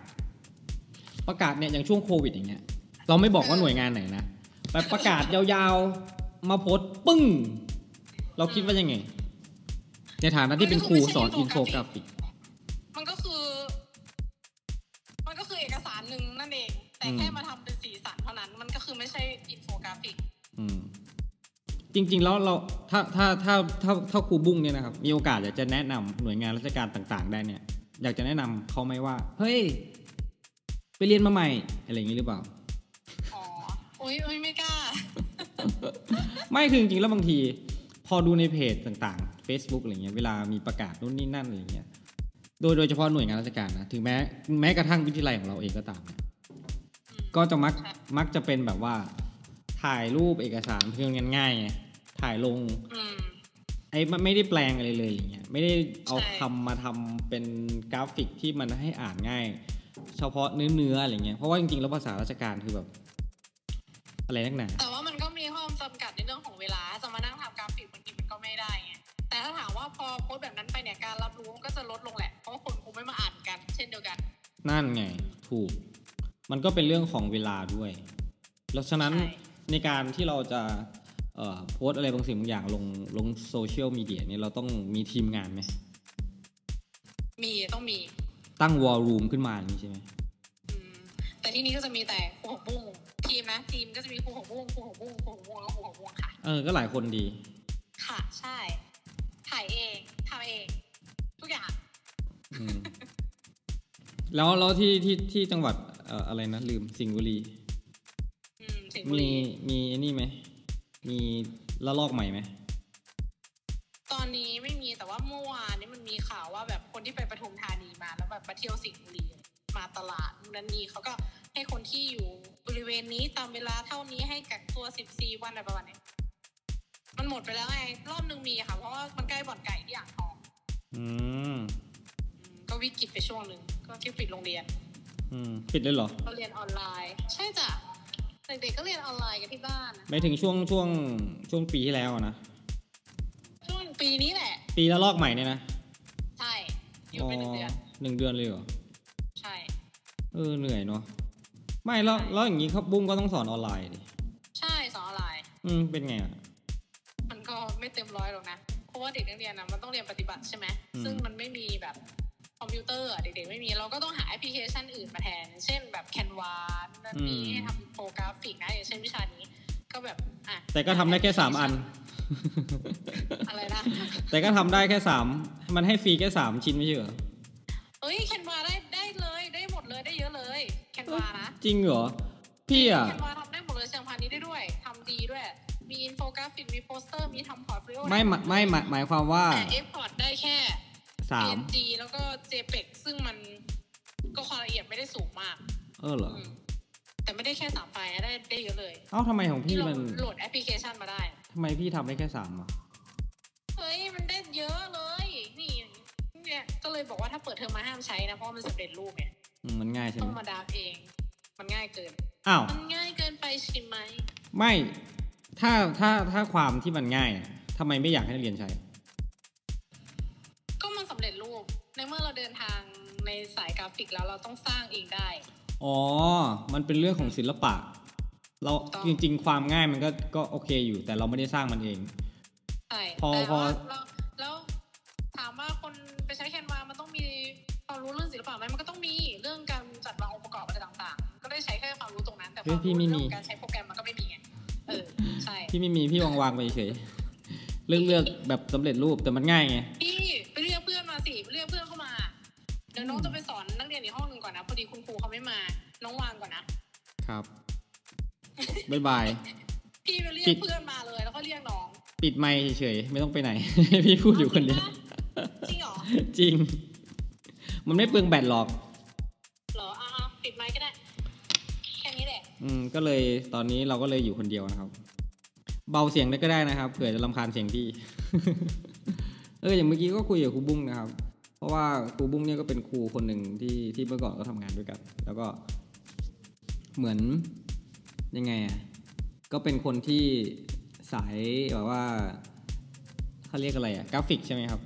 ประกาศเนี่ยอย่างช่วงโควิดอย่างเงี้ย เราไม่บอกว่าหน่วยงานไหนนะแต่ประกาศยาวๆมาโพสต์ปึ้ง เราคิดว่ายังไง ในฐานะที่เป็นครูสอนอินโฟกราฟิก มันก็คือ มันก็คือเอกสารหนึ่งนั่นเอง แต่อืมแค่มาทำเป็นสีสันเท่านั้น มันก็คือไม่ใช่อินโฟกราฟิก อืม จริง ๆ แล้วเราถ้าถ้าถ้าถ้าถ้าครูบุ้งเนี่ยนะครับ มีโอกาสอยากจะแนะนำหน่วยงานราชการต่าง ๆ ได้เนี่ย อยากจะแนะนำเขาไหมว่า เฮ้ย ไปเรียนมาใหม่ อะไรอย่างนี้หรือเปล่า อ๋ออุ้ยอุ้ยไม่กล้า ไม่คือจริงๆแล้วบางที พอดูในเพจต่างๆ Facebook อะไรเงี้ยเวลามีประกาศนู่นนี่นั่นอะไรเงี้ยโดยโดยเฉพาะหน่วยงานราชการนะถึงแม้แม้กระทั่งวิทยาลัยของเราเองก็ตามเนี่ยก็จะมักมักจะเป็นแบบว่า ถ่ายรูปเอกสารเพียงง่ายๆไงถ่ายลงอืมไอ้มันไม่ได้แปลงอะไรเลยอย่างเงี้ยไม่ได้เอาใช่คำมาทำเป็นกราฟิกที่มันให้อ่านง่าย เฉพาะเนื้อเนื้อๆอะไรเงี้ยเพราะว่าจริงๆแล้วภาษาราชการคือแบบ อะไรนักหนาแต่ว่ามันก็มีข้อจำกัด แต่ถ้าถามว่าพอโพสต์แบบนั้นไปเนี่ยการรับรู้มันก็จะลดลงแหละ เพราะว่าคนคงไม่มาอ่านกัน เช่นเดียวกัน นั่นไงถูก มันก็เป็นเรื่องของเวลาด้วยแล้วฉะนั้นใช่ ในการที่เราจะเอ่อโพสต์อะไรบางสิ่งบางอย่างลงลงโซเชียลมีเดียเนี่ยเราต้องมีทีมงานไหมมีต้องมีตั้งวอลลุ่มขึ้นมาอย่างนี้ใช่ไหมอืมแต่ที่นี้ก็จะมีแต่ครูหกบุ้งทีมนะทีมก็จะมีครูหกบุ้งครูหกบุ้งครูหกบุ้งแล้วครูหกบุ้งค่ะ เออก็หลายคนดี ค่ะ ใช่ ถ่ายเองทำเอง ทุกอย่างอืมแล้วแล้วที่ที่ที่จังหวัดเอ่ออะไรนะลืมสิงห์บุรีอืมสิงห์บุมีรีมีไอ้นี่ไหมมีละลอกใหม่ไหมตอนนี้ไม่มีแต่ว่าเมื่อวานนี้มันมีข่าวว่าแบบคนที่ไปปทุมธานีมาแล้วแบบมาเที่ยวสิงห์บุรีมาตลาดนู่นนั่นนี่เขาก็ให้คนที่อยู่บริริเวณนี้ตามเวลาเท่านี้ให้กักตัว 14 วันอะไรประมาณนี้ มันหมดไปแล้วไงรอบนึงมีค่ะ เพราะว่ามันใกล้บ่อนไก่ที่อ่างทอง อืมอืมก็วิกฤตไปช่วงหนึ่งก็ที่ปิดโรงเรียน อืม ปิดเลยเหรอก็เรียนออนไลน์ ใช่จ้ะเด็กๆก็เรียนออนไลน์กันที่บ้านนะไม่ถึงช่วงช่วงช่วงปีที่แล้วอะนะ ช่วงปีนี้แหละ ปีละลอกใหม่เนี่ยนะ ใช่ อยู่ไปหนึ่งเดือน หนึ่งเดือนเลยเหรอ ใช่ เออเหนื่อยเนาะ ไม่แล้วแล้วอย่างนี้ครับบุ้งก็ต้องสอนออนไลน์ดิ ใช่สอนออนไลน์ อืมเป็นไงอะมันก็ ไม่เต็มร้อยหรอกนะ เพราะว่าเด็กนักเรียนนะมันต้องเรียนปฏิบัติใช่ไหมอืมซึ่งมันไม่มีแบบคอมพิวเตอร์อะเด็กๆไม่มีเราก็ต้องหาแอปพลิเคชันอื่นมาแทน เช่นแบบ Canva นั่นนี่ให้ทำโฟกราฟิกนะอย่างเช่นวิชานี้ ก็แบบอะแต่ก็ทำได้แค่สามอัน อะไรนะ แต่ก็ทำได้แค่สามมันให้ฟรีแค่สามชิ้นไม่ใช่เหรอเอ้ย Canva ได้ได้เลยได้หมดเลยได้เยอะเลย Canva นะจริงเหรอพี่อะ Canva ทำได้หมดเลยเชิงพาณิชย์ได้ด้วยทำดีด้วย มีอินโฟกราฟิก มีโปสเตอร์ มีทำ portfolio ไม่หมายไม่หมายหมายความว่าแต่เอ็ port ได้แค่ สาม PNG แล้วก็ JPEG ซึ่งมันก็ความละเอียดไม่ได้สูงมากเออเหรอ อืมแต่ไม่ได้แค่สามไฟล์นะได้ได้เยอะเลยเอ้าทำไมของที่พี่เรามันโหลดแอปพลิเคชันมาได้ทำไมพี่ทำได้แค่สามอะ เฮ้ย มันได้เยอะเลย นี่เนี่ยก็เลยบอกว่าถ้าเปิดเทอมมาห้ามใช้นะ เพราะว่ามันสำเร็จรูปไงอืมมันง่ายใช่ต้ไหอมงมาดาฟเอง มันง่ายเกิน อ้าว มันง่ายเกินไปใช่ไหม ไม่ ถ้าถ้าถ้าความที่มันง่ายอะทำไมไม่อยากให้นักเรียนใช้ ก็มันสำเร็จรูป ในเมื่อเราเดินทางในสายกราฟิกแล้วเราต้องสร้างเองได้ อ๋อ มันเป็นเรื่องของศิลปะ เราถูกต้องจริง ๆ ความง่ายมันก็ก็โอเคอยู่ แต่เราไม่ได้สร้างมันเอง ใช่พอแต่พอว่าเราแล้วถามว่าคนไปใช้แคนวามันต้องมีความรู้เรื่องศิลปะไหมมันก็ต้องมีเรื่องการจัดวางองค์ประกอบอะไรต่างๆ ก็ได้ใช้แค่ความรู้ตรงนั้น แต่ความรู้เรื่องการใช้โปรแกรม ใช่พี่ไม่มีพี่วางๆไปเฉยเลือกเลือกแบบสำเร็จรูปแต่มันง่ายไงพี่ไปเรียกเพื่อนมาสิไปเรียกเพื่อนเข้ามาเดี๋ยวน้องจะไปสอนนักเรียนอีกห้องหนึ่งก่อนนะพอดีคุณครูเขาไม่มา น้องวางก่อนนะครับบ๊ายบายพี่ไปเรียปิกดเพื่อนมาเลยแล้วก็เรียกน้อง ปิดไมค์เฉยๆไม่ต้องไปไหน พี่พูดอยู่คนเดียวจริงเหรอจริง มันไม่เปลืองแบตหรอกเหรออะๆปิดไมค์ก็ได้แค่นี้แหละอืมก็เลยตอนนี้เราก็เลยอยู่คนเดียวนะครับ เบาเสียงได้ก็ได้นะครับ เผื่อจะรำคาญเสียงพี่ เอออย่างเมื่อกี้ก็คุยกับครูบุ้งนะครับ เพราะว่าครูบุ้งเนี่ยก็เป็นครูคนหนึ่งที่ที่เมื่อก่อนก็ทำงานด้วยกัน แล้วก็เหมือนยังไงอะก็เป็นคนที่สายแบบว่าเขาเรียกอะไรอะกราฟิกใช่ไหมครับ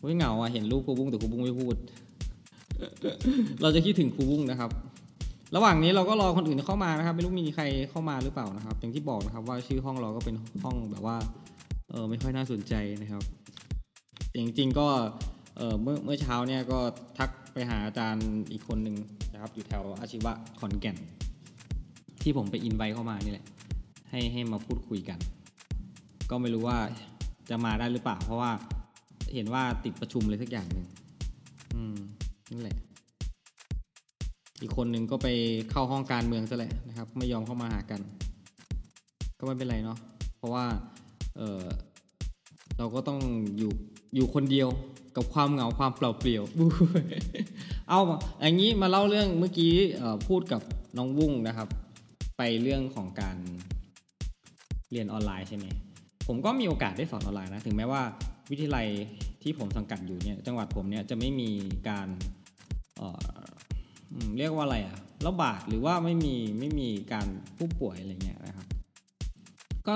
เฮ้ยเหงาอะเห็นรูปครูบุ้งแต่ครูบุ้งไม่พูด เราจะคิดถึงครูบุ้งนะครับ ระหว่างนี้เราก็รอคนอื่นเข้ามานะครับ ไม่รู้มีใครเข้ามาหรือเปล่านะครับ อย่างที่บอกนะครับว่าชื่อห้องเราก็เป็นห้องแบบว่าเออไม่ค่อยน่าสนใจนะครับจริงๆก็เออเมื่อเมื่อเช้าเนี่ยก็ทักไปหาอาจารย์อีกคนหนึ่งนะครับอยู่แถวอาชีวะขอนแก่น ที่ผมไปอินไว้เข้ามานี่แหละ ให้ให้มาพูดคุยกัน ก็ไม่รู้ว่าจะมาได้หรือเปล่า เพราะว่าเห็นว่าติดประชุมเลยสักอย่างหนึ่งอืมนั่นแหละ อีกคนหนึ่งก็ไปเข้าห้องการเมืองซะแหละนะครับ ไม่ยอมเข้ามาหากัน ก็ไม่เป็นไรเนาะเพราะว่าเออเราก็ต้องอยู่อยู่คนเดียวกับความเหงาความเปล่าเปลี่ยว เอาอย่างนี้มาเล่าเรื่องเมื่อกี้พูดกับน้องวุ้งนะครับ ไปเรื่องของการเรียนออนไลน์ใช่ไหมผมก็มีโอกาสได้สอนออนไลน์นะถึงแม้ว่าวิทยาลัยที่ผมสังกัดอยู่เนี่ยจังหวัดผมเนี่ยจะไม่มีการ เรียกว่าอะไรอะระบาดหรือว่าไม่มีไม่มีการผู้ป่วยอะไรเงี้ยนะครับ ก็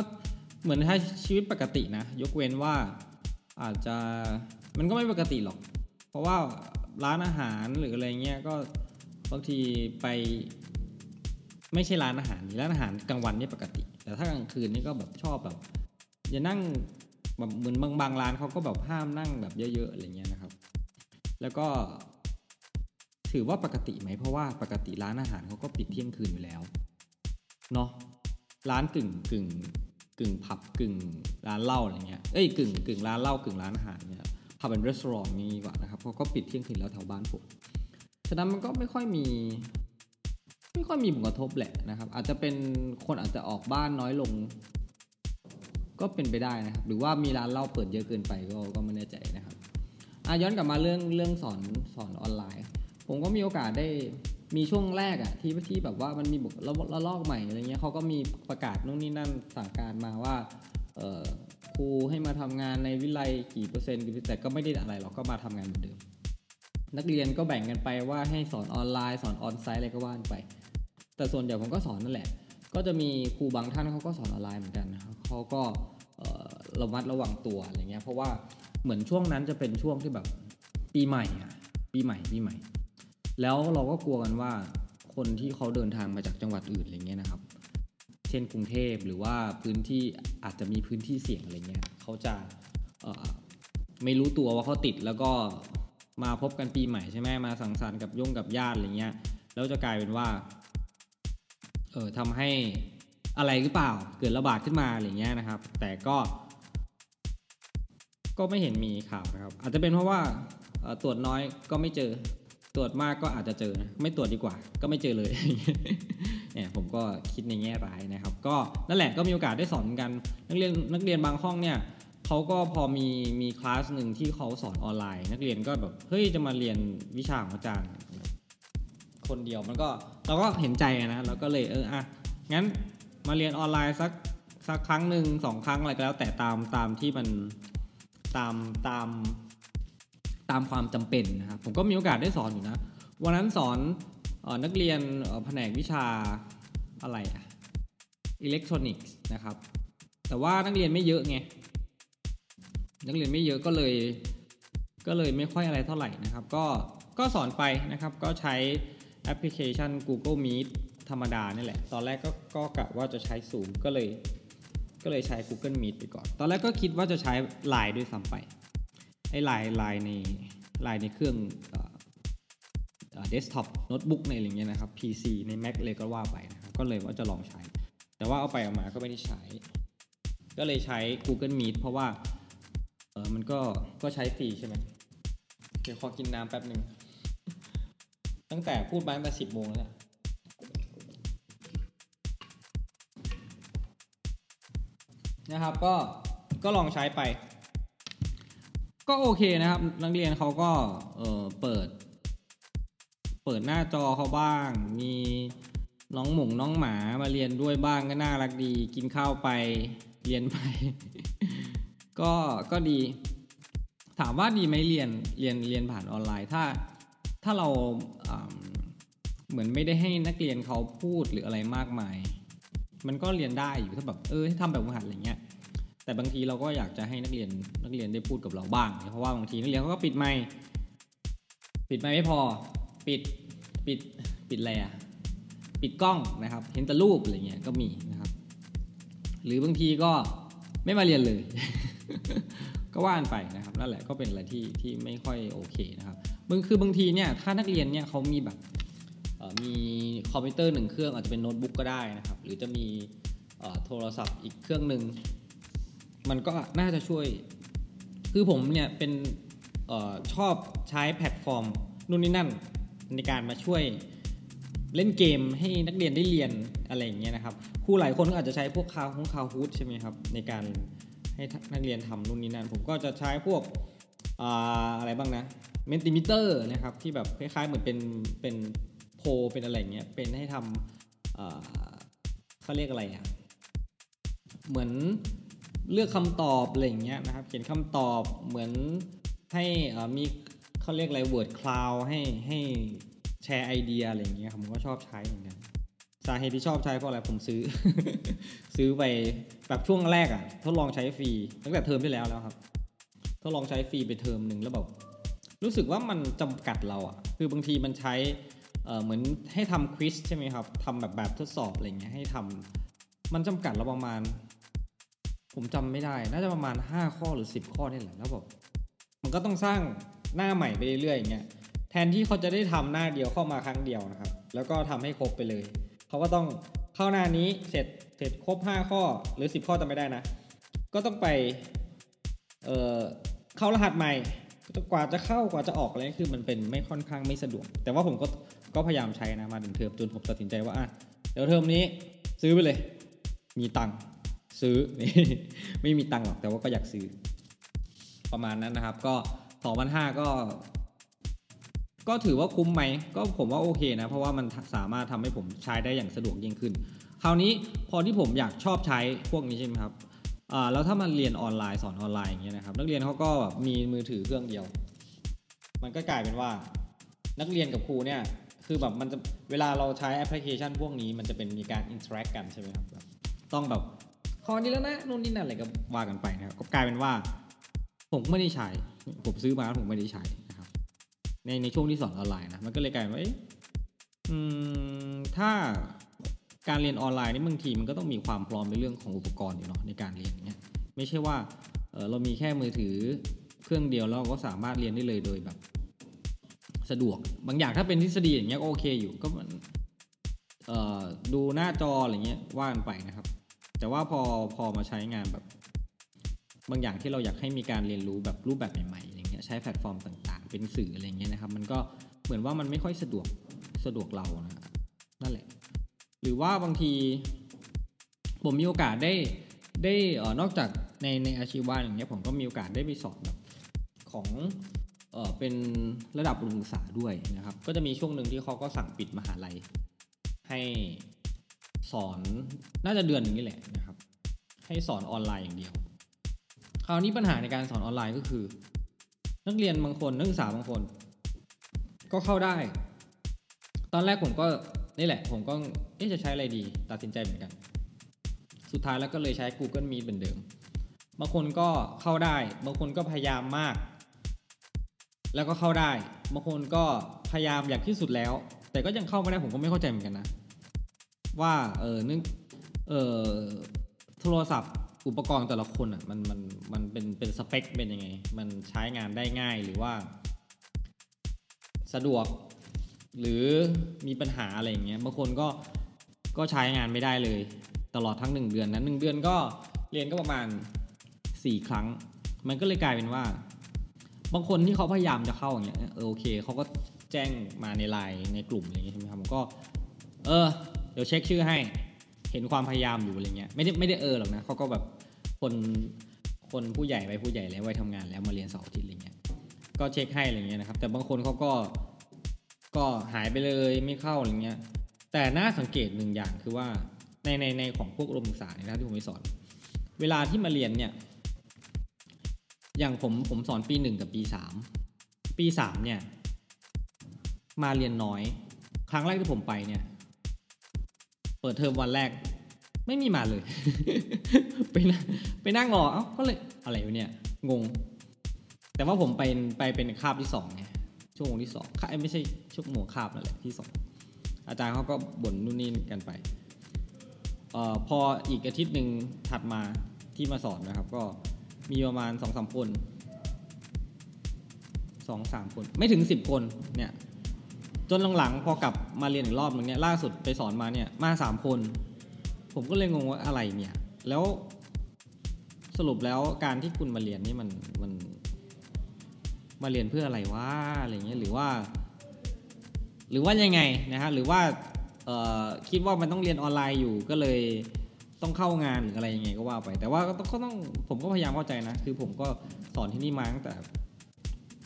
เหมือนใช้ชีวิตปกตินะ ยกเว้นว่าอาจจะมันก็ไม่ปกติหรอก เพราะว่าร้านอาหารหรืออะไรเงี้ยก็บางทีไปไม่ใช่ร้านอาหารร้านอาหารกลางวันนี่ปกติ แต่ถ้ากลางคืนนี่ก็แบบชอบแบบอย่านั่งแบบเหมือนบางบางร้านเขาก็แบบห้ามนั่งแบบเยอะๆอะไรเงี้ยนะครับ แล้วก็ ถือว่าปกติไหมเพราะว่าปกติร้านอาหารเขาก็ปิดเที่ยงคืนอยู่แล้วเนาะร้านกึ่งกึ่งกึ่งผับกึ่งร้านเหล้าอะไรเงี้ยเอ้ยกึ่งกึ่งร้านเหล้ากึ่งร้านอาหารเนี่ยผับเป็นรีสอร์ทนี้ดีกว่านะครับเขาก็ปิดเที่ยงคืนแล้วแถวบ้านผมฉะนั้นมันก็ไม่ค่อยมี ไม่ค่อยมีผลกระทบแหละนะครับ อาจจะเป็นคนอาจจะออกบ้านน้อยลง ก็เป็นไปได้นะครับ หรือว่ามีร้านเหล้าเปิดเยอะเกินไปก็ก็ไม่แน่ใจนะครับอะย้อนกลับมาเรื่องเรื่องสอนสอนออนไลน์ ผมก็มีโอกาสได้มีช่วงแรกอะที่ที่แบบว่ามันมีบทละละลอกใหม่อะไรเงี้ยเขาก็มีประกาศนู่นนี่นั่นสั่งการมาว่าเออครูให้มาทำงานในวิไลกี่เปอร์เซ็นต์กี่เปอร์เซ็นต์แต่ก็ไม่ได้อะไรหรอกก็มาทำงานเหมือนเดิม นักเรียนก็แบ่งกันไปว่าให้สอนออนไลน์สอนออนไซต์อะไรก็ว่านไป แต่ส่วนใหญ่ผมก็สอนนั่นแหละ ก็จะมีครูบางท่านเขาก็สอนออนไลน์เหมือนกันเขาก็ระมัดระวังตัวอะไรเงี้ยเพราะว่าเหมือนช่วงนั้นจะเป็นช่วงที่แบบปีใหม่อะปีใหม่ปีใหม่ แล้วเราก็กลัวกันว่าคนที่เขาเดินทางมาจากจังหวัดอื่นอะไรเงี้ยนะครับ เช่นกรุงเทพหรือว่าพื้นที่อาจจะมีพื้นที่เสี่ยงอะไรเงี้ยเขาจะไม่รู้ตัวว่าเขาติดแล้วก็มาพบกันปีใหม่ใช่ไหมมาสังสรรค์กับย่งกับญาติอะไรเงี้ยแล้วจะกลายเป็นว่าเออทำให้อะไรหรือเปล่าเกิดระบาดขึ้นมาอะไรเงี้ยนะครับ แต่ก็ ก็ไม่เห็นมีข่าวนะครับ อาจจะเป็นเพราะว่าตรวจน้อยก็ไม่เจอ ตรวจมากก็อาจจะเจอนะไม่ตรวจดีกว่า ก็ไม่เจอเลยเนี่ยผมก็คิดในแง่ร้ายนะครับ ก็นั่นแหละก็มีโอกาสได้สอนกัน นักเรียนนักเรียนบางห้องเนี่ยเขาก็พอมีมีคลาสหนึ่งที่เขาสอนออนไลน์ นักเรียนก็แบบเฮ้ยจะมาเรียนวิชาของอาจารย์คนเดียวมันก็เราก็เห็นใจอะนะเราก็เลยเอออะงั้นมาเรียนออนไลน์สักสักครั้งหนึ่งสองครั้งอะไรก็แล้วแต่ตามตามที่มันตามตาม ตามความจำเป็นนะครับผมก็มีโอกาสได้สอนอยู่นะ วันนั้นสอนออนักเรียนแผนกวิชาอะไรอะอิเล็กทรอนิกส์นะครับ แต่ว่านักเรียนไม่เยอะไง นักเรียนไม่เยอะก็เลย ก็เลยไม่ค่อยอะไรเท่าไหร่นะครับ ก็ก็สอนไปนะครับ ก็ใช้แอปพลิเคชัน Google Meet ธรรมดานี่แหละ ตอนแรกก็ก็กะว่าจะใช้ Zoom ก็เลย ก็เลยใช้ Google Meet ไปก่อน ตอนแรกก็คิดว่าจะใช้ Line ด้วยซ้ำไป ไอ้ Line Line ใน Line ในเครื่องเดสก์ท็อปโน้ตบุ๊กในอะไรเงี้ยนะครับ PC ใน Mac เลยก็ว่าไปนะครับก็เลยว่าจะลองใช้ แต่ว่าเอาไปเอามาก็ไม่ได้ใช้ ก็เลยใช้ Google Meet เพราะว่าเออมันก็ก็ใช้ฟรีใช่ไหมเดี๋ยวขอกินน้ำแป๊บหนึ่ง ตั้งแต่พูดมาตั้งแต่สิบโมงแล้วนะครับก็ก็ลองใช้ไป ก็โอเคนะครับ นักเรียนเขาก็เออเปิด เปิดหน้าจอเขาบ้าง มีน้องหมูน้องหมามาเรียนด้วยบ้างก็น่ารักดี กินข้าวไปเรียนไป ก็ก็ดี ถามว่าดีไหมเรียนเรียนเรียนผ่านออนไลน์ถ้าถ้าเราเหมือนไม่ได้ให้นักเรียนเขาพูดหรืออะไรมากมาย มันก็เรียนได้อยู่ถ้าแบบเออทำแบบฝึกหัดอะไรเงี้ย แต่บางทีเราก็อยากจะให้นักเรียนนักเรียนได้พูดกับเราบ้าง เพราะว่าบางทีนักเรียนเขาก็ปิดไมค์ปิดไมค์ไม่พอ ปิดปิดปิดอะไรอะปิดกล้องนะครับ เห็นแต่รูปอะไรเงี้ยก็มีนะครับ หรือบางทีก็ไม่มาเรียนเลย ก็ว่านไปนะครับนั่นแหละก็เป็นอะไรที่ที่ไม่ค่อยโอเคนะครับมึงคือบางทีเนี่ยถ้านักเรียนเนี่ยเขามีแบบมีคอมพิวเตอร์หนึ่งเครื่องอาจจะเป็นโน้ตบุ๊กก็ได้นะครับ หรือจะมีโทรศัพท์อีกเครื่องหนึ่ง มันก็น่าจะช่วย คือผมเนี่ยเป็นออชอบใช้แพลตฟอร์มนู่นนี่นั่น ในการมาช่วยเล่นเกมให้นักเรียนได้เรียนอะไรอย่างเงี้ยนะครับครูหลายคนก็อาจจะใช้พวก Kahoot ของ Kahoot ใช่ไหมครับในการให้นักเรียนทำนู่นนี่นั่น ผมก็จะใช้พวกออะไรบ้างนะ Mentimeter นะครับที่แบบคล้ายๆเหมือนเป็นเป็นโพเป็นอะไรเงี้ยเป็นให้ทำเขาเรียกอะไรอะเหมือน เลือกคำตอบอะไรอย่างเงี้ยนะครับ เขียนคำตอบเหมือนให้มีเขาเรียกอะไร word cloud ให้ให้แชร์ไอเดียอะไรอย่างเงี้ยผมก็ชอบใช้เหมือนกันสาเหตุที่ชอบใช้เพราะอะไรผมซื้อ ซื้อไปแบบช่วงแรกอะทดลองใช้ฟรีตั้งแต่เทอมที่แล้วแล้วครับทดลองใช้ฟรีไปเทอมหนึ่งแล้วแบบรู้สึกว่ามันจำกัดเราอะคือบางทีมันใช้เอ่อเหมือนให้ทำควิสใช่ไหมครับทำแบบแบบทดสอบอะไรเงี้ยให้ทำมันจำกัดเราประมาณ ผมจำไม่ได้ น่าจะประมาณ 5 ข้อหรือ 10 ข้อนี่แหละแล้วแบบมันก็ต้องสร้างหน้าใหม่ไปเรื่อยๆอย่างเงี้ยแทนที่เขาจะได้ทำหน้าเดียวเข้ามาครั้งเดียวนะครับ แล้วก็ทำให้ครบไปเลย เขาก็ต้องเข้าหน้านี้เสร็จเสร็จครบ 5 ข้อหรือ 10 ข้อจำไม่ได้นะ ก็ต้องไปเอ่อเข้ารหัสใหม่กว่าจะเข้ากว่าจะออกอะไรคือมันเป็นไม่ค่อนข้างไม่สะดวก แต่ว่าผมก็ก็พยายามใช้นะมาถึงเทอมจนผมตัดสินใจว่าอะเดี๋ยวเทอมนี้ซื้อไปเลย มีตังค์ ซื้อนี่ไม่มีตังค์หรอกแต่ว่าก็อยากซื้อ ประมาณนั้นนะครับ ก็2,500ก็ก็ถือว่าคุ้มไหมก็ผมว่าโอเคนะ เพราะว่ามันสามารถทำให้ผมใช้ได้อย่างสะดวกยิ่งขึ้น คราวนี้พอที่ผมอยากชอบใช้พวกนี้ใช่ไหมครับอ่าแล้วถ้ามันเรียนออนไลน์สอนออนไลน์อย่างเงี้ยนะครับนักเรียนเขาก็แบบมีมือถือเครื่องเดียว มันก็กลายเป็นว่า นักเรียนกับครูเนี่ยคือแบบมันจะเวลาเราใช้แอปพลิเคชันพวกนี้มันจะเป็นมีการ interact กันใช่ไหมครับต้องแบบ ข้อนี้แล้วนะนู่นนี่นั่นอะไรก็ว่ากันไปนะครับก็กลายเป็นว่า ผมไม่ได้ใช้ผมซื้อมาแล้วผมไม่ได้ใช้นะครับ ในในช่วงที่สอนออนไลน์นะมันก็เลยกลายเป็นว่าเอ๊ะอืมถ้าการเรียนออนไลน์นี่บางทีมันก็ต้องมีความพร้อมในเรื่องของอุปกรณ์อยู่เนาะในการเรียนเงี้ยไม่ใช่ว่าเออเรามีแค่มือถือเครื่องเดียวแล้วเราก็สามารถเรียนได้เลยโดยแบบ สะดวกบางอย่างถ้าเป็นทฤษฎีอย่างเงี้ยก็โอเคอยู่ก็มันเออดูหน้าจออะไรเงี้ยว่ากันไปนะครับ แต่ว่าพอพอมาใช้งานแบบ บางอย่างที่เราอยากให้มีการเรียนรู้แบบรูปแบบใหม่ๆอย่างเงี้ยใช้แพลตฟอร์มต่างๆ เป็นสื่ออะไรเงี้ยนะครับ มันก็เหมือนว่ามันไม่ค่อยสะดวกสะดวกเรานะนั่นแหละ หรือว่าบางที ผมมีโอกาสได้ได้เออนอกจากในในอาชีวะอย่างเงี้ยผมก็มีโอกาสได้ไปสอนแบบของเออเป็นระดับอุดมศึกษาด้วยนะครับ ก็จะมีช่วงหนึ่งที่เขาก็สั่งปิดมหาลัยให้ สอนน่าจะเดือนนึงนี่แหละนะครับ ให้สอนออนไลน์อย่างเดียว คราวนี้ปัญหาในการสอนออนไลน์ก็คือ นักเรียนบางคนนักศึกษาบางคน ก็เข้าได้ ตอนแรกผมก็นี่แหละ ผมก็เอ๊ะจะใช้อะไรดี ตัดสินใจเหมือนกัน สุดท้ายแล้วก็เลยใช้ Google Meet เหมือนเดิม บางคนก็เข้าได้ บางคนก็พยายามมาก แล้วก็เข้าได้ บางคนก็พยายามอย่างที่สุดแล้ว แต่ก็ยังเข้าไม่ได้ผมก็ไม่เข้าใจเหมือนกันนะ ว่าเออนึกเออโทรศัพท์อุปกรณ์แต่ละคนอะมันมันมันเป็นเป็นสเปคเป็นยังไง มันใช้งานได้ง่ายหรือว่า สะดวก หรือมีปัญหาอะไรอย่างเงี้ยบางคนก็ก็ใช้งานไม่ได้เลย ตลอดทั้งหนึ่งเดือนนะหนึ่งเดือนก็เรียนก็ประมาณสี่ครั้ง มันก็เลยกลายเป็นว่า บางคนที่เขาพยายามจะเข้าอย่างเงี้ยเออโอเคเขาก็แจ้งมาในไลน์ในกลุ่มอะไรอย่างเงี้ยใช่ไหมครับก็ เออ เดี๋ยวเช็คชื่อให้ เห็นความพยายามอยู่อะไรเงี้ยไม่ได้ไม่ได้เออหรอกนะเขาก็แบบคนคนผู้ใหญ่ไปผู้ใหญ่แล้ววัยทำงานแล้วมาเรียนเสาร์อาทิตย์อะไรเงี้ยก็เช็คให้อะไรเงี้ยนะครับ แต่บางคนเขาก็ก็หายไปเลยไม่เข้าอะไรเงี้ย แต่น่าสังเกตหนึ่งอย่างคือว่าในในในของพวกอุดมศึกษาเนี่ยนะที่ผมไปสอน เวลาที่มาเรียนเนี่ย อย่างผมผมสอนปีหนึ่งกับปีสามปีสามเนี่ย มาเรียนน้อย ครั้งแรกที่ผมไปเนี่ย เปิดเทอมวันแรก ไม่มีมาเลย ไปนั่งไปนั่งรอเอ้าก็เลยอะไรวะเนี่ย งง แต่ว่าผมไปไปเป็นคาบที่สองไงชั่วโมงที่สองไม่ใช่ชั่วโมงคาบนั่นแหละที่สองอาจารย์เขาก็บ่นนู่นนี่กันไปเอ่อพออีกอาทิตย์หนึ่งถัดมาที่มาสอนนะครับ ก็มีประมาณสองสามคนสองสามคน ไม่ถึงสิบคนเนี่ย จนหลังๆพอกลับมาเรียนอีกรอบหนึงเนี่ยล่าสุดไปสอนมาเนี่ยมาสามคน ผมก็เลยงงว่าอะไรเนี่ย แล้วสรุปแล้วการที่คุณมาเรียนนี่มันมัน มาเรียนเพื่ออะไรวะอะไรเงี้ยหรือว่า หรือว่ายังไงนะฮะหรือว่าคิดว่ามันต้องเรียนออนไลน์อยู่ก็เลยต้องเข้างานหรืออะไรยังไงก็ว่าไป แต่ว่าก็ต้องก็ต้องผมก็พยายามเข้าใจนะ คือผมก็สอนที่นี่มาตั้งแต่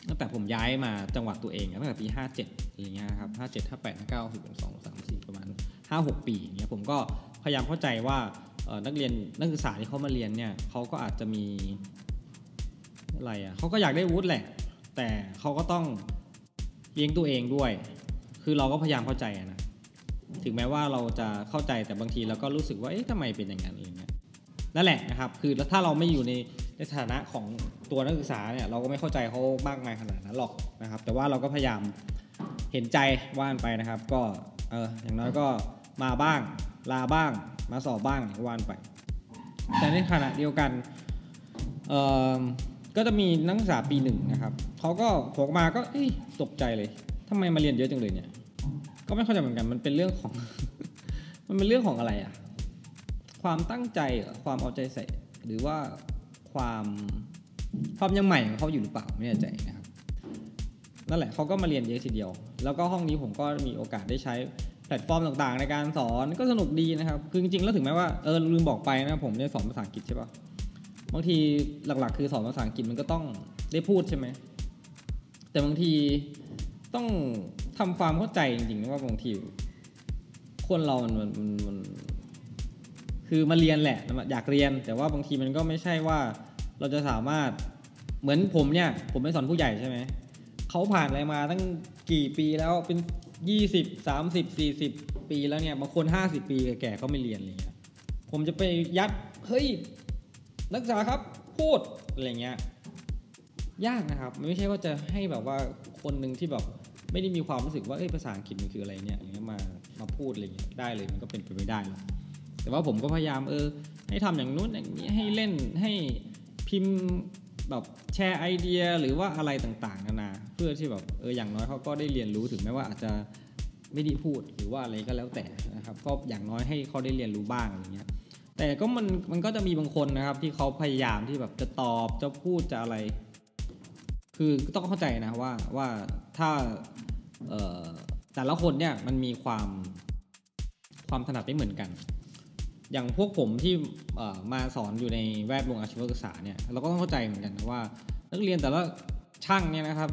ตั้งแต่ผมย้ายมาจังหวัดตัวเองตั้งแต่ปี57 อะไรเงี้ยครับ57 58 59 10 12 3 4ประมาณ5-6ปีอย่างเงี้ยผมก็พยายามเข้าใจว่านักเรียนนักศึกษาที่เขามาเรียนเนี่ยเขาก็อาจจะมีอะไรอะเขาก็อยากได้วุฒิแหละ แต่เขาก็ต้องเลี้ยงตัวเองด้วย คือเราก็พยายามเข้าใจนะถึงแม้ว่าเราจะเข้าใจแต่บางทีเราก็รู้สึกว่าเอ๊ะทำไมเป็นอย่างนั้นอะไรเงี้ยนั่นแหละนะครับ คือถ้าเราไม่อยู่ในในฐานะของตัวนักศึกษาเนี่ยเราก็ไม่เข้าใจเขามากมายขนาดนั้นหรอกนะครับ แต่ว่าเราก็พยายาม เห็นใจว่านไปนะครับ ก็เอออย่างน้อยก็มาบ้าง ลาบ้าง มาสอบบ้างว่านไป แต่ในขณะเดียวกันเออก็จะมีนักศึกษาปีหนึ่งนะครับเขาก็โผล่มาก็ตกใจเลยทำไมมาเรียนเยอะจังเลยเนี่ย ก็ไม่เข้าใจเหมือนกันมันเป็นเรื่องของ มันเป็นเรื่องของอะไรอะความตั้งใจความเอาใจใส่ หรือว่าความความยังใหม่ของเขาอยู่หรือเปล่าไม่แน่ใจนะครับนั่นแหละเขาก็มาเรียนเยอะทีเดียว แล้วก็ห้องนี้ผมก็มีโอกาสได้ใช้แพลตฟอร์มต่างๆ ในการสอนก็สนุกดีนะครับ คือจริงๆ แล้วถึงแม้ว่าเออลืมบอกไปนะผมเนี่ยสอนภาษาอังกฤษใช่ปะบางทีหลักๆ คือสอนภาษาอังกฤษมันก็ต้องได้พูดใช่ไหมแต่บางทีต้องทำความเข้าใจจริงๆนะว่าบางทีคนเรามันมันมันมันคือมาเรียนแหละอยากเรียน แต่ว่าบางทีมันก็ไม่ใช่ว่าเราจะสามารถเหมือนผมเนี่ย ผมเป็นสอนผู้ใหญ่ใช่ไหมเขาผ่านอะไรมาตั้ง กี่ปีแล้วเป็นยี่สิบสามสิบสี่สิบปีแล้วเนี่ยบางคนห้าสิบปีแก่ๆเขาไม่เรียนอะไรเงี้ยผมจะไปยัดเฮ้ยนักศึกษาครับพูดอะไรเงี้ยยากนะครับไม่ใช่ว่าจะให้แบบว่าคนหนึ่งที่แบบไม่ได้มีความรู้สึกว่าเอ้ยภาษาอังกฤษมันคืออะไรเนี่ยอย่างเงี้ยมามาพูดอะไรเงี้ยได้เลยมันก็เป็นไปไม่ได้หรอกแต่ว่าผมก็พยายามเออ ให้ทำอย่างนู้นอย่างนี้ให้เล่นให้พิมพ์ แบบแชร์ไอเดียหรือว่าอะไรต่างๆนานาเพื่อที่แบบเอออย่างน้อยเขาก็ได้เรียนรู้ถึงแม้ว่าอาจจะไม่ได้พูดหรือว่าอะไรก็แล้วแต่นะครับก็อย่างน้อยให้เขาได้เรียนรู้บ้างอะไรเงี้ยแต่ก็มันมันก็จะมีบางคนนะครับ ที่เขาพยายามที่แบบจะตอบจะพูดจะอะไร คือต้องเข้าใจนะว่าว่าถ้าแต่ละคนเนี่ยมันมีความความถนัดไม่เหมือนกัน อย่างพวกผมที่มาสอนอยู่ในแวดวงอาชีวศึกษาเนี่ยเราก็ต้องเข้าใจเหมือนกันว่า นักเรียนแต่ละช่างเนี่ยนะครับ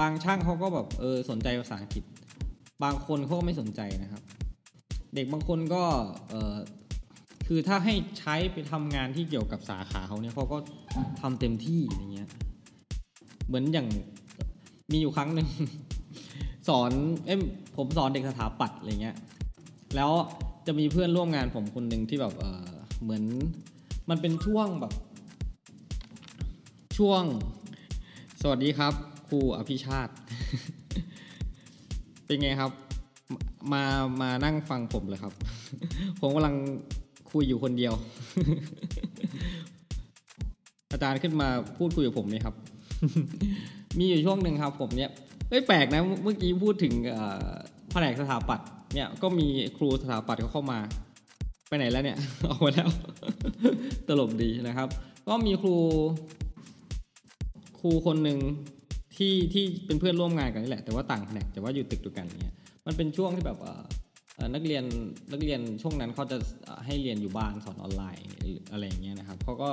บางช่างเขาก็แบบเออสนใจภาษาอังกฤษ บางคนเขาก็ไม่สนใจนะครับ เด็กบางคนก็เออคือถ้าให้ใช้ไปทำงานที่เกี่ยวกับสาขาเขาเนี่ยเขาก็ทำเต็มที่อย่างเงี้ยเหมือนอย่างมีอยู่ครั้งหนึ่งสอนเอ้ผมสอนเด็กสถาปัตย์อะไรเงี้ยแล้ว จะมีเพื่อนร่วมงานผมคนหนึ่งที่แบบเออเหมือนมันเป็นช่วงแบบ ช่วง สวัสดีครับครูอภิชาติ เป็นไงครับมามานั่งฟังผมเลยครับ ผมกำลังคุยอยู่คนเดียว อาจารย์ขึ้นมาพูดคุยกับผมไหมครับ มีอยู่ช่วงหนึ่งครับ ผมเนี่ยเอ้ยแปลกนะ เมื่อกี้พูดถึงแผนกสถาปัตย์ เนี่ยก็มีครูสถาปัตย์เขาเข้ามา ไปไหนแล้วเนี่ยออกมาแล้ว ตลกดีนะครับ ก็มีครู ครูคนหนึ่งที่ที่เป็นเพื่อนร่วมงานกันนี่แหละแต่ว่าต่างแผนกแต่ว่าอยู่ตึกเดียวกันเงี้ยมันเป็นช่วงที่แบบนักเรียนนักเรียนช่วงนั้นเขาจะให้เรียนอยู่บ้านสอนออนไลน์อะไรอย่างเงี้ยนะครับเขาก็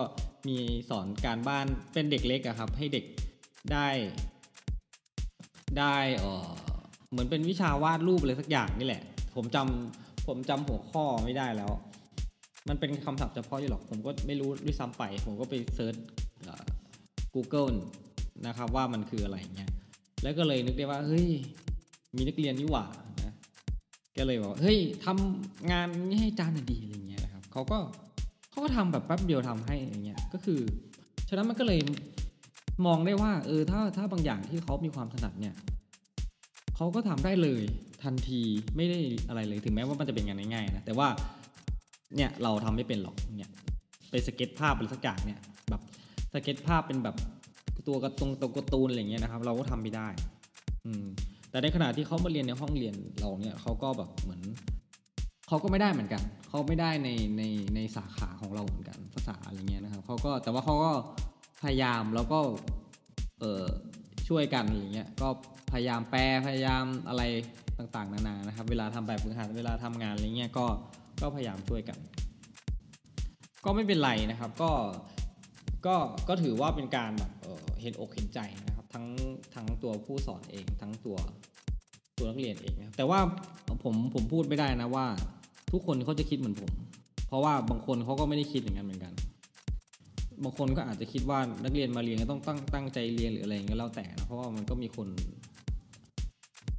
มีสอนการบ้านเป็นเด็กเล็กอะครับ ให้เด็กได้ได้เออ เหมือนเป็นวิชาวาดรูปอะไรสักอย่างนี่แหละ ผมจำผมจำหัวข้อไม่ได้แล้ว มันเป็นคำศัพท์เฉพาะอยู่หรอก ผมก็ไม่รู้ด้วยซ้ำไป ผมก็ไป search Google นะครับว่ามันคืออะไรเงี้ย แล้วก็เลยนึกได้ว่า เฮ้ย มีนักเรียนนี่หว่านะก็เลยบอกเฮ้ยทำงานนี้ให้อาจารย์หน่อยดีอะไรเงี้ยนะครับเขาก็เขาก็ทำแบบแป๊บเดียวทำให้อย่างเงี้ย ก็คือ ฉะนั้นมันก็เลยมองได้ว่า เออ ถ้าถ้าบางอย่างที่เขามีความถนัดเนี่ย เขาก็ทำได้เลยทันทีไม่ได้อะไรเลยถึงแม้ว่ามันจะเป็นงานง่ายๆนะแต่ว่าเนี่ยเราทำไม่เป็นหรอกเนี่ยไปสเก็ตภาพอะไรสักอย่างเนี่ยแบบสเก็ตภาพเป็นแบบตัวกร์ตูนตัวกร์ตูนอะไรเงี้ยนะครับ เราก็ทำไม่ได้ อืม แต่ในขณะที่เขามาเรียนในห้องเรียนเราเนี่ยเขาก็แบบเหมือนเขาก็ไม่ได้เหมือนกันเขาไม่ได้ในในในสาขาของเราเหมือนกันภาษาอะไรเงี้ยนะครับเขาก็แต่ว่าเขาก็พยายามแล้วก็เออ ช่วยกันอะไรเงี้ยก็พยายามแปลพยายามอะไรต่างๆ นานานะครับ เวลาทำแบบฝึกหัดเวลาทำงานอะไรเงี้ยก็ก็พยายามช่วยกัน ก็ไม่เป็นไรนะครับ ก็ก็ก็ถือว่าเป็นการแบบเเห็นอกเห็นใจนะครับ ทั้งทั้งตัวผู้สอนเอง ทั้งตัวตัวนักเรียนเองนะแต่ว่าผมผมพูดไม่ได้นะว่า ทุกคนเขาจะคิดเหมือนผม เพราะว่าบางคนเขาก็ไม่ได้คิดอย่างนั้นเหมือนกัน บางคนก็อาจจะคิดว่านักเรียนมาเรียนก็ต้องตั้งตั้งใจเรียนหรืออะไรเงี้ยแล้วแต่นะเพราะว่ามันก็มีคน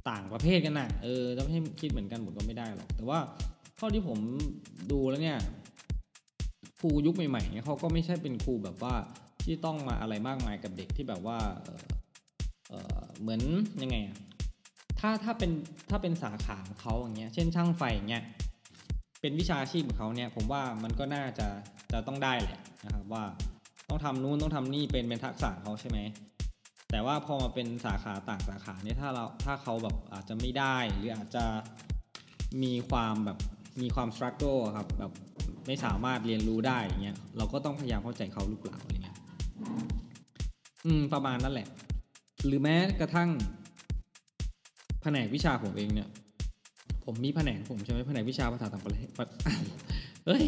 ต่างประเภทกันนะเออจะไม่ให้คิดเหมือนกันผมดก็ไม่ได้หรอกแต่ว่าเท่าที่ผมดูแล้วเนี่ยครูยุคใหม่ๆเนี่ยเขาก็ไม่ใช่เป็นครูแบบว่าที่ต้องมาอะไรมากมายกับเด็กที่แบบว่าเออเออเหมือนยังไงอะถ้าถ้าเป็นถ้าเป็นสาขาของเขาอย่างเงี้ยเช่นช่างไฟอย่างเงี้ยเป็นวิชาชีพของเขาเนี่ยผมว่ามันก็น่าจะจะต้องได้แหละ นะครับว่าต้องทำนู้นต้องทำนี่เป็นเป็นทักษะเขาใช่ไหมแต่ว่าพอมาเป็นสาขาต่างสาขาเนี่ยถ้าเราถ้าเขาแบบอาจจะไม่ได้หรืออาจจะมีความแบบมีความสครัลโกครับแบบไม่สามารถเรียนรู้ได้อย่างเงี้ยเราก็ต้องพยายามเข้าใจเขาหรือเปล่าอะไรเงี้ยอืมประมาณนั้นแหละ หรือแม้กระทั่ง แผนกวิชาผมเองเนี่ย ผมมีแผนกผมใช่ไหมแผนกวิชาภาษาต่างประเทศเฮ้ย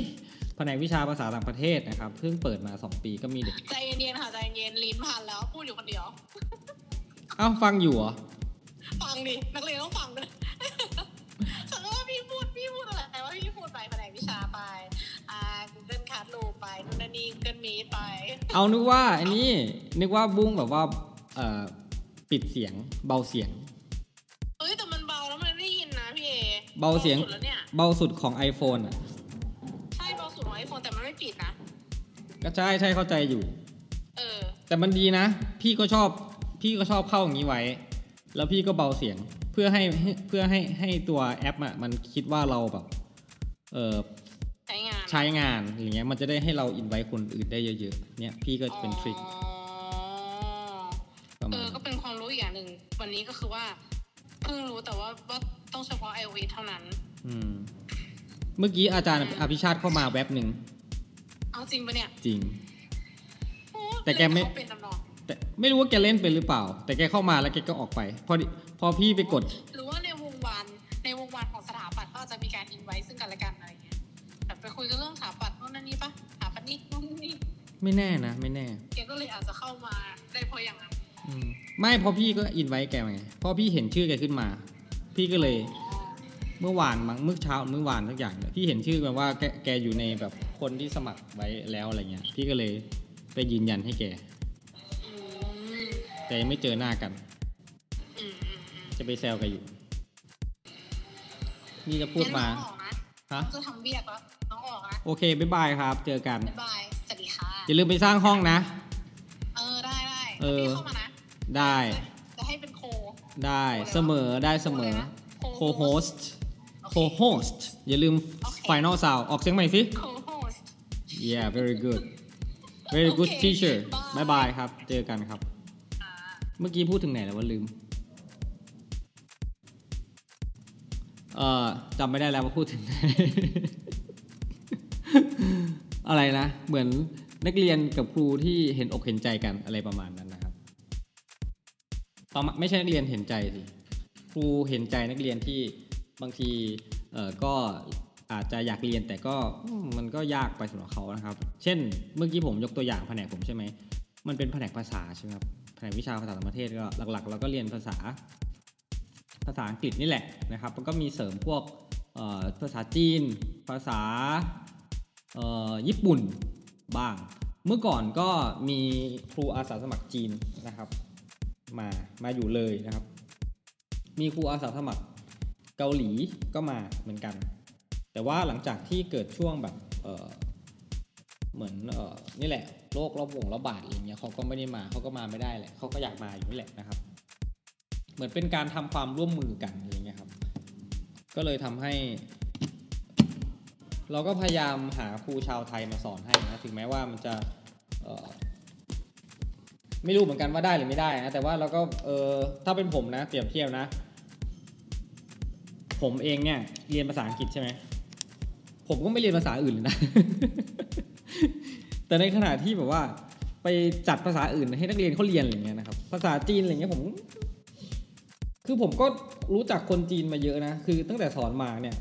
แผนกวิชาภาษาต่างประเทศนะครับ เพิ่งเปิดมาสองปีก็มีเด็ก ใจเย็นๆค่ะใจเย็นๆลิ้นพันแล้วพูดอยู่คนเดียว เอ้าฟังอยู่เหรอ ฟัฟังดิ นักเรียนต้องฟังด้วยสมมติว่าพี่พูดพี่พูดอะไรว่าพี่พูดไปแผนกวิชาไป อ่า Google Classroom ไปนู่นนั่นนี่ Google Meet ไป เอานึกว่าอันนี้นึกว่าบุ้งแบบว่าเอ่อปิดเสียงเบาเสียงเฮ้ยแต่มันเบาแล้วมันได้ยินนะพี่เอเบาเสียง สุดแล้วเนี่ย เบาสุดของ iPhone อะ ก็ใช่ใช่เข้าใจอยู่ เออ แต่มันดีนะ พี่ก็ชอบ พี่ก็ชอบเข้าอย่างนี้ไว้ แล้วพี่ก็เบาเสียง เพื่อให้ให้เพื่อให้ให้ตัวแอปอะมันคิดว่าเราแบบ เออใช้งานใช้งานอย่างเงี้ย มันจะได้ให้เราอินไว้คนอื่นได้เยอะๆ เนี่ยพี่ก็เป็นทริคอ๋อประเอมาณอก็เป็นความรู้อีกอย่างหนึ่ง วันนี้ก็คือว่าเพิ่งรู้แต่ว่าว่าต้องเฉพาะ iOS เท่านั้น อืม เมื่อกี้อาจารย์อภิชาติเข้ามาแว็บหนึ่ง เอาจริงปะเนี่ยจริง โอ้แต่แกไม่ เขาเป็นตำนองแต่ไม่รู้ว่าแกเล่นเป็นหรือเปล่า แต่แกเข้ามาแล้วแกก็ออกไป พอดิพอพี่ไปกด หรือว่าในวงวานในวงวานของสถาปัตย์ก็อาจจะมีการอินไว้ซึ่งกันและกันอะไรเงี้ยแบบไปคุยกันเรื่องสถาปัตย์นู่นนั่นนี่ปะสถาปัตย์นี่นู่นนี่ไม่แน่นะ ไม่แน่แกก็เลยอาจจะเข้ามาได้เพราะอย่างนั้นอืมไม่เพอพี่ก็อินไว้แกไงเพราะพี่เห็นชื่อแกขึ้นมา พี่ก็เลยอ๋อเมื่อวานมั้งเมื่อเช้าเมื่อวานทุกอย่างเนี่ยพี่เห็นชื่อแบบว่าแกแกอยู่ในแบบ คนที่สมัครไว้แล้วอะไรเงี้ย พี่ก็เลยไปยืนยันให้แก อืมแต่ยังไม่เจอหน้ากัน อืมอืมอืมจะไปแซวกันอยู่ นี่จะพูดมา งั้นน้องออกนะฮะ น้องจะทำเบียกแล้วน้องออกนะโอเคบ๊ายบายครับ เจอกัน บ๊ายบาย สวัสดีค่ะ อย่าลืมไปสร้างห้องนะ เออ ได้ได้เออ พี่เข้ามานะได้ จะให้เป็น co ได้เสมอได้เสมอ co co-host co-host อย่าลืม final sound ออกเสียงใหม่สิ co-host yeah very good very good โอเค teacher bye bye bye ครับ เจอกันครับอ่าเมื่อกี้พูดถึงไหนแล้วว่าลืม เอ่อจำไม่ได้แล้วว่าพูดถึงไหน อะไรนะ เหมือนนักเรียนกับครูที่เห็นอกเห็นใจกันอะไรประมาณนั้นนะครับประมาณไม่ใช่นักเรียนเห็นใจสิ ครูเห็นใจนักเรียนที่บางที เอ่อ ก็ อาจจะอยากเรียนแต่ก็มันก็ยากไปสำหรับเขานะครับ เช่น เมื่อกี้ผมยกตัวอย่างแผนกผมใช่ไหมมันเป็นแผนกภาษาใช่ไหมครับแผนกวิชาภาษาต่างประเทศก็หลักๆ เราก็เรียนภาษาภาษาอังกฤษนี่แหละนะครับแล้วก็มีเสริมพวกภาษาจีน ภาษาญี่ปุ่นบ้าง เมื่อก่อนก็มีครูอาสาสมัครจีนนะครับ มามาอยู่เลยนะครับ มีครูอาสาสมัครเกาหลีก็มาเหมือนกัน แต่ว่าหลังจากที่เกิดช่วงแบบเเหมือนออนี่แหละโรคระบงระบาดอะไรเงี้ยเขาก็ไม่ได้มาเขาก็มาไม่ได้แหละเขาก็อยากมาอยู่นี่แหละนะครับ เหมือนเป็นการทำความร่วมมือกันอะไรเงี้ยครับ ก็เลยทำให้ เราก็พยายามหาครูชาวไทยมาสอนให้นะถึงแม้ว่ามันจะไม่รู้เหมือนกันว่าได้หรือไม่ได้นะแต่ว่าเราก็เออถ้าเป็นผมนะเปรียบเทียบนะ ผมเองเนี่ยเรียนภาษาอังกฤษใช่ไหม ผมก็ไม่เรียนภาษาอื่นเลยนะ แต่ในขณะที่แบบว่า ไปจัดภาษาอื่นให้นักเรียนเขาเรียนอะไรเงี้ยนะครับ ภาษาจีนอะไรเงี้ยผม คือผมก็รู้จักคนจีนมาเยอะนะ คือตั้งแต่สอนมาเนี่ย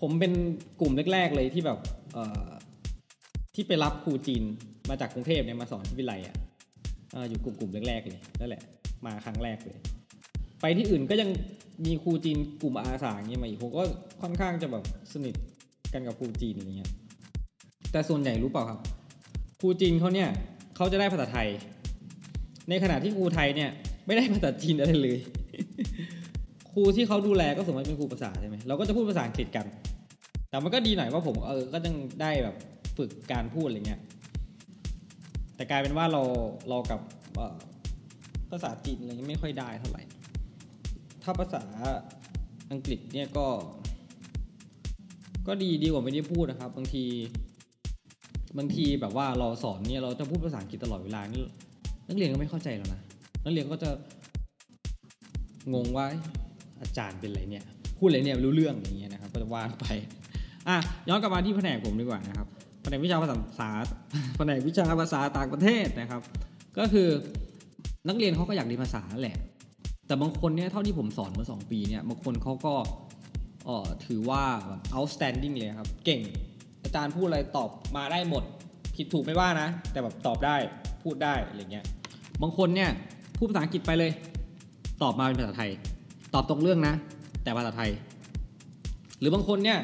ผมเป็นกลุ่มแรก ๆ เลยที่แบบเอ่อที่ไปรับครูจีนมาจากกรุงเทพเนี่ยมาสอนที่วิไลอะเอ่ออยู่กลุ่มกลุ่มแรกๆเลยนั่นแหละ มาครั้งแรกเลย ไปที่อื่นก็ยังมีครูจีนกลุ่มอาสาอย่างเงี้ยมาอีกผมก็ค่อนข้างจะแบบสนิท กันกับครูจีนอะไรเงี้ยแต่ส่วนใหญ่รู้เปล่าครับครูจีนเขาเนี่ยเขาจะได้ภาษาไทย ในขณะที่ครูไทยเนี่ยไม่ได้ภาษาจีนอะไรเลย ครูที่เขาดูแลก็สมมติเป็นครูภาษาใช่ไหมเราก็จะพูดภาษาอังกฤษกัน แต่มันก็ดีหน่อยว่าผมเออก็ยังได้แบบฝึกการพูดอะไรเงี้ยแต่กลายเป็นว่าเราเรากับภาษาจีนอะไรเงี้ยไม่ค่อยได้เท่าไหร่ ถ้าภาษาอังกฤษเนี่ยก็ ก็ดีดีกว่าไม่ได้พูดนะครับ บางที บางทีแบบว่าเราสอนเนี่ยเราจะพูดภาษาอังกฤษตลอดเวลานี่นักเรียนก็ไม่เข้าใจแล้วนะนักเรียนก็จะงงว่าอาจารย์เป็นอะไรเนี่ย พูดอะไรเนี่ยรู้เรื่องอย่างเงี้ยนะครับ ก็จะว่าไปอะย้อนกลับมาที่แผนกผมดีกว่านะครับแผนกวิชาภาษาแผนกวิชาภาษาต่างประเทศนะครับ ก็คือนักเรียนเขาก็อยากเรียนภาษาแหละ แต่บางคนเนี่ยเท่าที่ผมสอนมาสองปีเนี่ยบางคนเขาก็ อ่อถือว่าแบบ outstanding เลยครับ เก่ง อาจารย์พูดอะไรตอบมาได้หมด ผิดถูกไม่ว่านะ แต่แบบตอบได้พูดได้อะไรเงี้ยบางคนเนี่ยพูดภาษาอังกฤษไปเลย ตอบมาเป็นภาษาไทย ตอบตรงเรื่องนะ แต่ภาษาไทย หรือบางคนเนี่ย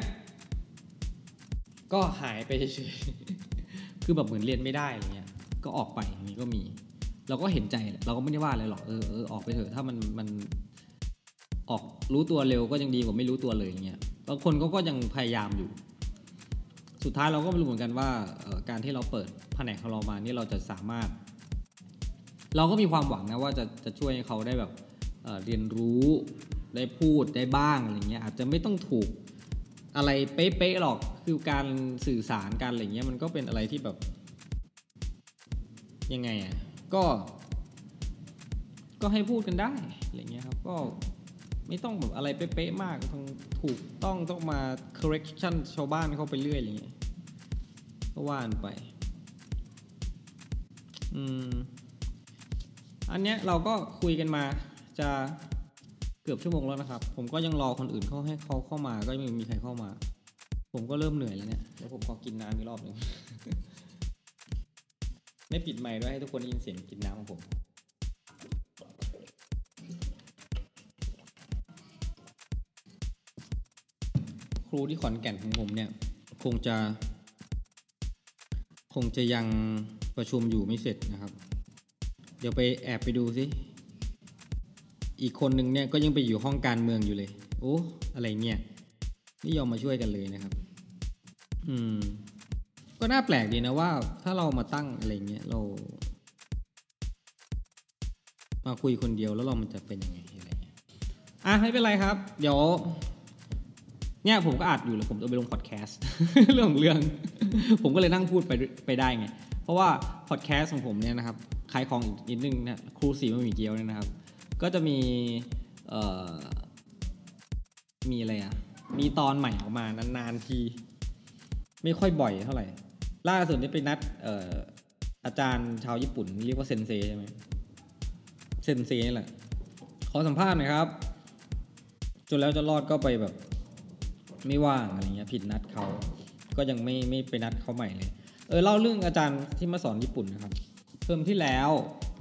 ก็หายไปเฉยๆคือแบบเหมือนเรียนไม่ได้อะไรเงี้ยก็ออกไปอย่างนี้ก็มี เราก็เห็นใจเราก็ไม่ได้ว่าอะไรหรอกเออเออออกไปเถอะถ้ามันมันออก รู้ตัวเร็วก็ยังดีกว่าไม่รู้ตัวเลยอย่างเงี้ยบางคนก็ก็ยังพยายามอยู่ สุดท้ายเราก็ไม่รู้เหมือนกันว่าการที่เราเปิดแผนกของเรามานี่เราจะสามารถ เราก็มีความหวังนะว่าจะจะช่วยให้เขาได้แบบเเรียนรู้ได้พูดได้บ้างอะไรเงี้ยอาจจะไม่ต้องถูกอะไรเป๊ะๆหรอกคือการสื่อสารการอะไรเงี้ยมันก็เป็นอะไรที่แบบยังไงอะก็ ก็ให้พูดกันได้อะไรเงี้ยครับก็ ไม่ต้องแบบอะไรเป๊ะๆมากต้องถูกต้องต้องมา correction ชาวบ้านเข้าไปเรื่อยอะไรเงี้ยก็ว่านไป อืม อันเนี้ยเราก็คุยกันมาจะเกือบชั่วโมงแล้วนะครับ ผมก็ยังรอคนอื่นเขาให้เขาเข้ามาก็ยังไม่มีใครเข้ามา ผมก็เริ่มเหนื่อยแล้วเนี่ยเดี๋ยวผมขอกินน้ำอีกรอบหนึ่งไม่ปิดไมค์ด้วยให้ทุกคนได้ยินเสียงกินน้ำของผม ครูที่ขอนแก่นของผมเนี่ย คงจะ คงจะยังประชุมอยู่ไม่เสร็จนะครับ เดี๋ยวไปแอบไปดูสิอีกคนหนึ่งเนี่ยก็ยังไปอยู่ห้องการเมืองอยู่เลย โอ้อะไรเนี่ยไม่ยอมมาช่วยกันเลยนะครับ อืม ก็น่าแปลกดีนะว่า ถ้าเรามาตั้งอะไรเงี้ยเรา มาคุยคนเดียวแล้วเรามันจะเป็นยังไงอะไรเงี้ยอะไม่เป็นไรครับ เดี๋ยว เนี่ยผมก็อัดอยู่แล้วผมจะไปลงพอดแคสต์เรื่องเรื่อง ผมก็เลยนั่งพูดไปไปได้ไง เพราะว่าพอดแคสต์ของผมเนี่ยนะครับขายของอีกนิดนึงนะครูสีมันมีเกียวเนี่ยนะครับ ก็จะมีเอ่อมีอะไรอะมีตอนใหม่ออกมานานๆที ไม่ค่อยบ่อยเท่าไหร่ ล่าสุดนี่ไปนัดเอ่ออาจารย์ชาวญี่ปุ่น เรียกว่าเซนเซใช่ไหมเซนเซนี่แหละขอสัมภาษณ์หน่อยครับ จนแล้วจะรอดก็ไปแบบ ไม่ว่างอะไรเงี้ยผิดนัดเขาก็ยังไม่ไม่ไปนัดเขาใหม่เลย เออเล่าเรื่องอาจารย์ที่มาสอนญี่ปุ่นนะครับเทอมที่แล้ว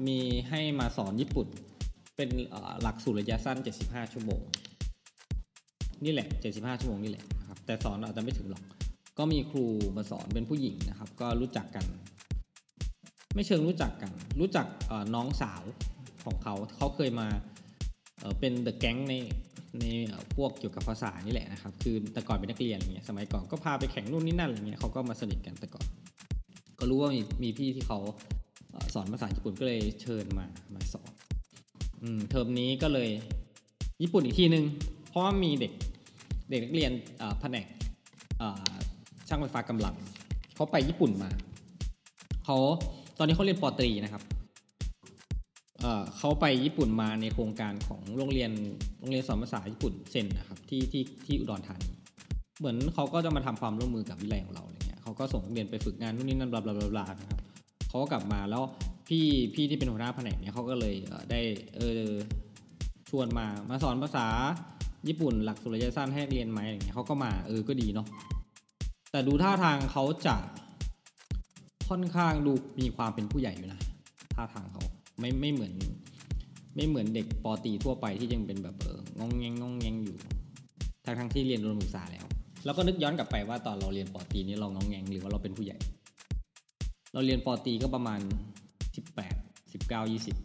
มีให้มาสอนญี่ปุ่น เป็นหลักสูตรระยะสั้น 75 ชั่วโมง นี่แหละ 75 ชั่วโมงนี่แหละนะครับแต่สอนอาจจะไม่ถึงหรอก ก็มีครูมาสอนเป็นผู้หญิงนะครับ ก็รู้จักกัน ไม่เชิงรู้จักกัน รู้จักน้องสาวของเขาเขาเคยมาเเป็นเดอะแก๊งใน ในพวกเกี่ยวกับภาษานี่แหละนะครับ คือแต่ก่อนเป็นนักเรียนอย่างเงี้ยสมัยก่อนก็พาไปแข่งนู่นนี่นั่นอะไรเงี้ยเขาก็มาสนิทกันแต่ก่อน ก็รู้ว่ามีมีพี่ที่เขาสอนภาษาญี่ปุ่นก็เลยเชิญมามาสอนอืมเทอมนี้ก็เลยญี่ปุ่นอีกทีนึง เพราะว่ามีเด็กเด็กนักเรียนแผนกช่างไฟฟ้ากำลังเขาไปญี่ปุ่นมาเขาตอนนี้เขาเรียนปอตรีนะครับ เขาไปญี่ปุ่นมาในโครงการของโรงเรียนโรงเรียนสอนภาษาญี่ปุ่นเซนนะครับที่ที่ที่อุดรธานีเหมือนเขาก็จะมาทำความร่วมมือกับวิทยาลัยของเราอะไรเงี้ยเขาก็ส่งนักเรียนไปฝึกงานนู่นนี่นั่นบลาบลาบลาบลานะครับเขาก็กลับมาแล้วพี่พี่ที่เป็นหัวหน้าแผนกเนี่ยเขาก็เลยได้เออชวนมามาสอนภาษาญี่ปุ่นหลักสูตรระยะสั้นให้เรียนไหมอะไรเงี้ยเขาก็มาเออก็ดีเนาะแต่ดูท่าทางเขาจะค่อนข้างดูมีความเป็นผู้ใหญ่อยู่นะท่าทางเขา ไม่ไม่เหมือน ไม่เหมือนเด็กปอตีทั่วไปที่ยังเป็นแบบเอองงแงงงงแงงอยู่ทั้งทั้งที่เรียนรวมศึกษาแล้วแล้วก็นึกย้อนกลับไปว่าตอนเราเรียนปอตีนี่เรางงแงงหรือว่าเราเป็นผู้ใหญ่ เราเรียนปอตีก็ประมาณสิบแปดสิบเก้ายี่สิบ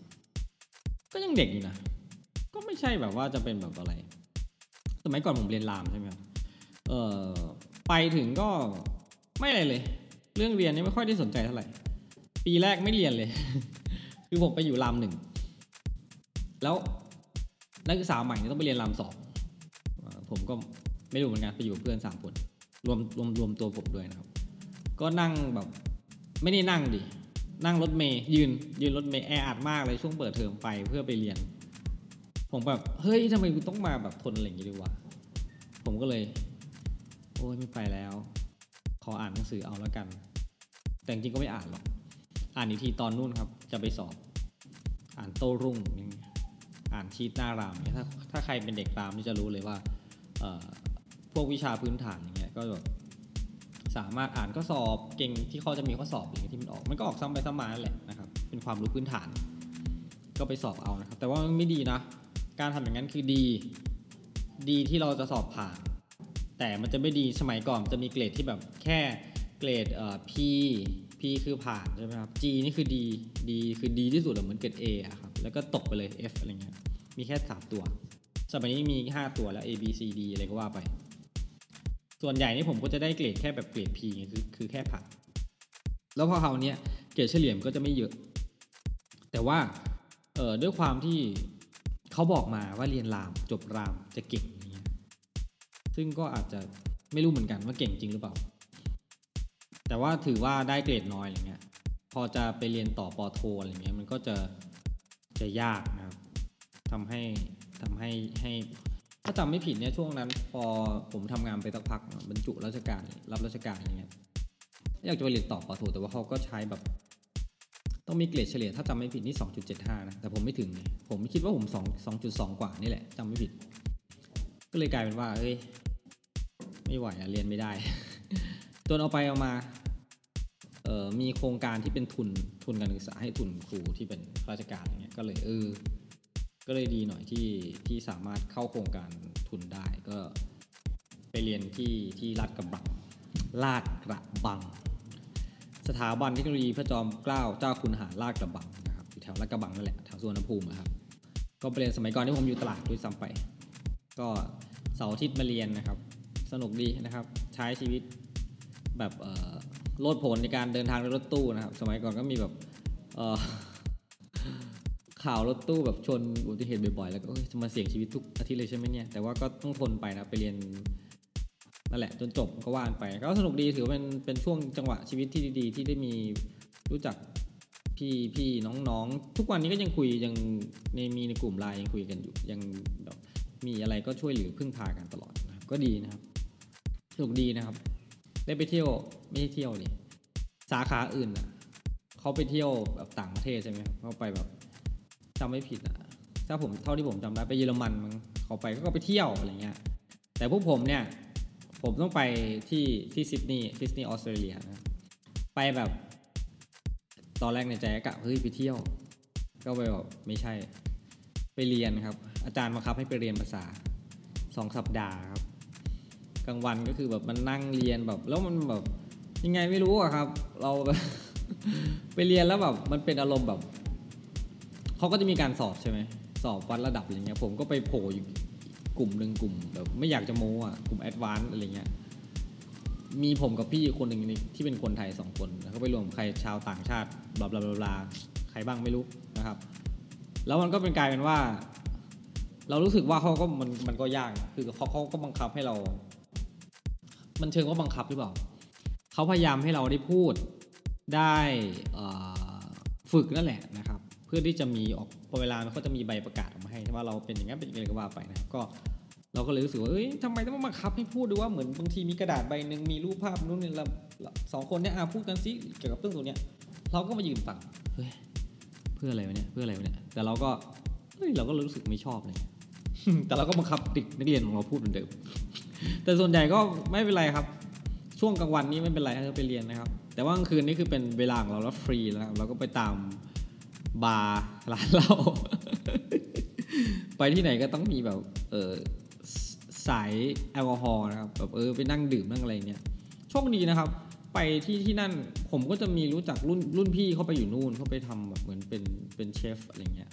ก็ยังเด็กอยู่นะก็ไม่ใช่แบบว่าจะเป็นแบบอะไร สมัยก่อนผมเรียนรามใช่ไหมครับเออไปถึงก็ไม่อะไรเลย เรื่องเรียนนี่ไม่ค่อยได้สนใจเท่าไหร่ ปีแรกไม่เรียนเลย คือผมไปอยู่รามหนึ่ง แล้วนักศึกษาใหม่เนี่ยต้องไปเรียนรามสองผมก็ไม่รู้เหมือนกันไปอยู่กับเพื่อนสามคนรวมรวมรวมตัวผมด้วยนะครับ ก็นั่งแบบไม่ได้นั่งดิ นั่งรถเมย์ยืน ยืนรถเมย์แออัดมากเลยช่วงเปิดเทอมไปเพื่อไปเรียน ผมแบบเฮ้ยทำไมกูต้องมาแบบทนอะไรอย่างงี้ด้วยวะผมก็เลย โอ้ยไม่ไปแล้ว ขออ่านหนังสือเอาแล้วกัน แต่จริงก็ไม่อ่านหรอก อ่านอีกทีตอนนู่นครับ จะไปสอบ อ่านโต้รุ่งนี่อ่านชีตหน้ารามเนี่ยถ้าถ้าใครเป็นเด็กรามนี่จะรู้เลยว่าพวกวิชาพื้นฐานอย่างเงี้ยก็แบบสามารถอ่านข้อสอบเก่งที่เขาจะมีข้อสอบอย่างเงี้ยที่มันออก มันก็ออกซ้ำไปซ้ำมาแหละนะครับ เป็นความรู้พื้นฐาน ก็ไปสอบเอานะครับ แต่ว่ามันไม่ดีนะ การทำอย่างนั้นคือดี ดีที่เราจะสอบผ่าน แต่มันจะไม่ดีสมัยก่อนจะมีเกรดที่แบบแค่เกรดเอ่อ P คือผ่านใช่ไหมครับ G นี่คือดีดีคือดีที่สุดเหมือนเกรด A อะครับ แล้วก็ตกไปเลย F อะไรเงี้ย มีแค่สามตัว สมัยนี้มีห้าตัวแล้ว A B C D อะไรก็ว่าไป ส่วนใหญ่นี่ผมก็จะได้เกรดแค่แบบเกรด P ไงคือคือแค่ผ่าน แล้วพอคราวเนี้ยเกรดเฉลี่ยมก็จะไม่เยอะ แต่ว่าเออด้วยความที่เขาบอกมาว่าเรียนรามจบรามจะเก่งอย่างเงี้ย ซึ่งก็อาจจะไม่รู้เหมือนกันว่าเก่งจริงหรือเปล่า แต่ว่าถือว่าได้เกรดน้อยอะไรเงี้ย พอจะไปเรียนต่อปอโทอะไรเงี้ยมันก็จะจะยากนะครับทำให้ทำให้ให้ถ้าจำไม่ผิดเนี่ยช่วงนั้น พอผมทำงานไปสักพักบรรจุราชการรับราชการอย่างเงี้ยอยากจะไปเรียนต่อปอโทแต่ว่าเขาก็ใช้แบบต้องมีเกรดเฉลี่ยถ้าจำไม่ผิดนี่ 2.75 นะ แต่ผมไม่ถึง ผมคิดว่าผม2 2.2 กว่านี่แหละจำไม่ผิด ก็เลยกลายเป็นว่าเอ้ย ไม่ไหวอะเรียนไม่ได้ จนเอาไปเอามา มีโครงการที่เป็นทุนทุนการศึกษาให้ทุนครูที่เป็นข้าราชการอย่างเงี้ยก็เลยเออก็เลยดีหน่อยที่ที่สามารถเข้าโครงการทุนได้ก็ไปเรียนที่ที่ลาดกระบังลาดกระบัง สถาบันเทคโนโลยีพระจอมเกล้าเจ้าคุณหารลาดกระบังนะครับอยู่แถวลาดกระบังนั่นแหละแถวสวรรณภูมินะครับ ก็ไปเรียนสมัยก่อนที่ผมอยู่ตลาดด้วยซ้ำไป ก็เสาร์อาทิตย์มาเรียนนะครับ สนุกดีนะครับ ใช้ชีวิตแบบเออ ลดผนในการเดินทางในรถตู้นะครับ สมัยก่อนก็มีแบบข่าวรถตู้แบบชนอุบัติเหตุบ่อยๆ แล้วก็จะมาเสี่ยงชีวิตทุกอาทิตย์เลยใช่ไหมเนี่ย แต่ว่าก็ต้องทนไปนะ ไปเรียนนั่นแหละจนจบก็ว่านไป ก็สนุกดีถือว่าเป็นเป็นช่วงจังหวะชีวิตที่ดีๆ ที่ได้มีรู้จักพี่พี่น้องๆ ทุกวันนี้ก็ยังคุยยังในมีในกลุ่มไลน์ยังคุยกันอยู่ ยังมีอะไรก็ช่วยเหลือพึ่งพากันตลอดนะครับก็ดีนะครับสนุกดีนะครับ ได้ไปเที่ยวไม่ใช่เที่ยวนี่สาขาอื่นอะเขาไปเที่ยวแบบต่างประเทศใช่ไหมเขาไปแบบจำไม่ผิดอะถ้าผมเท่าที่ผมจำได้ไปเยอรมันมั้งเขาไปก็ไปเที่ยวอะไรเงี้ยแต่พวกผมเนี่ยผมต้องไปที่ที่ซิดนีย์ซิดนีย์ออสเตรเลียนะไปแบบตอนแรกในใจก็กะเฮ้ยไปเที่ยว ก็ไปแบบไม่ใช่ไปเรียนครับ อาจารย์บังคับให้ไปเรียนภาษาสองสัปดาห์ครับ กลางวันก็คือแบบมันนั่งเรียนแบบ แล้วมันแบบยังไงไม่รู้อะครับ เราแบบไปเรียนแล้วแบบมันเป็นอารมณ์แบบเขาก็จะมีการสอบใช่ไหมสอบวัดระดับอะไรเงี้ยผมก็ไปโผล่อยู่กลุ่มหนึ่งกลุ่มแบบไม่อยากจะโม้อะกลุ่ม advance อะไรเงี้ยมีผมกับพี่คนหนึ่งที่เป็นคนไทยสองคนแล้วก็ไปรวมใครชาวต่างชาติ blah blah blah blah ใครบ้างไม่รู้นะครับ แล้วมันก็เป็นกลายเป็นว่า เรารู้สึกว่าเขาก็มันมันก็ยากคือเขาเขาก็บังคับให้เรา มันเชิงว่าบังคับหรือเปล่าเขาพยายามให้เราได้พูดได้ฝึกนั่นแหละนะครับ เพื่อที่จะมีออกพอเวลาเขาจะมีใบประกาศออกมาให้ว่าเราเป็นอย่างนั้นเป็นอย่างไรก็ว่าไปนะครับก็เราก็เลยรู้สึกว่าเอ้ยทำไมต้องมาบังคับให้พูดด้วยว่าเหมือนบางทีมีกระดาษใบหนึ่งมีรูปภาพนู่นนี่เราสองคนเนี่ยอะพูดกันซิเกี่ยวกับเรื่องตัวเนี้ยเราก็มายืนฟังเฮ้ยเพื่ออะไรวะเนี่ยเพื่ออะไรวะเนี่ยแต่เราก็เฮ้ยเราก็รู้สึกไม่ชอบเลยแต่เราก็บังคับเด็กนักเรียนของเราพูดเหมือนเดิม แต่ส่วนใหญ่ก็ไม่เป็นไรครับ ช่วงกลางวันนี้ไม่เป็นไรถ้าไปเรียนนะครับ แต่ว่ากลางคืนนี่คือเป็นเวลาของเราแล้วฟรีแล้วครับเราก็ไปตามบาร์ร้านเหล้าไปที่ไหนก็ต้องมีแบบเออสายแอลกอฮอล์นะครับแบบเออไปนั่งดื่มนั่งอะไรเนี้ยโชคดีนะครับ ไปที่ที่นั่นผมก็จะมีรู้จักรุ่นรุ่นพี่เขาไปอยู่นู่นเขาไปทำแบบเหมือนเป็นเป็นเชฟอะไรเงี้ย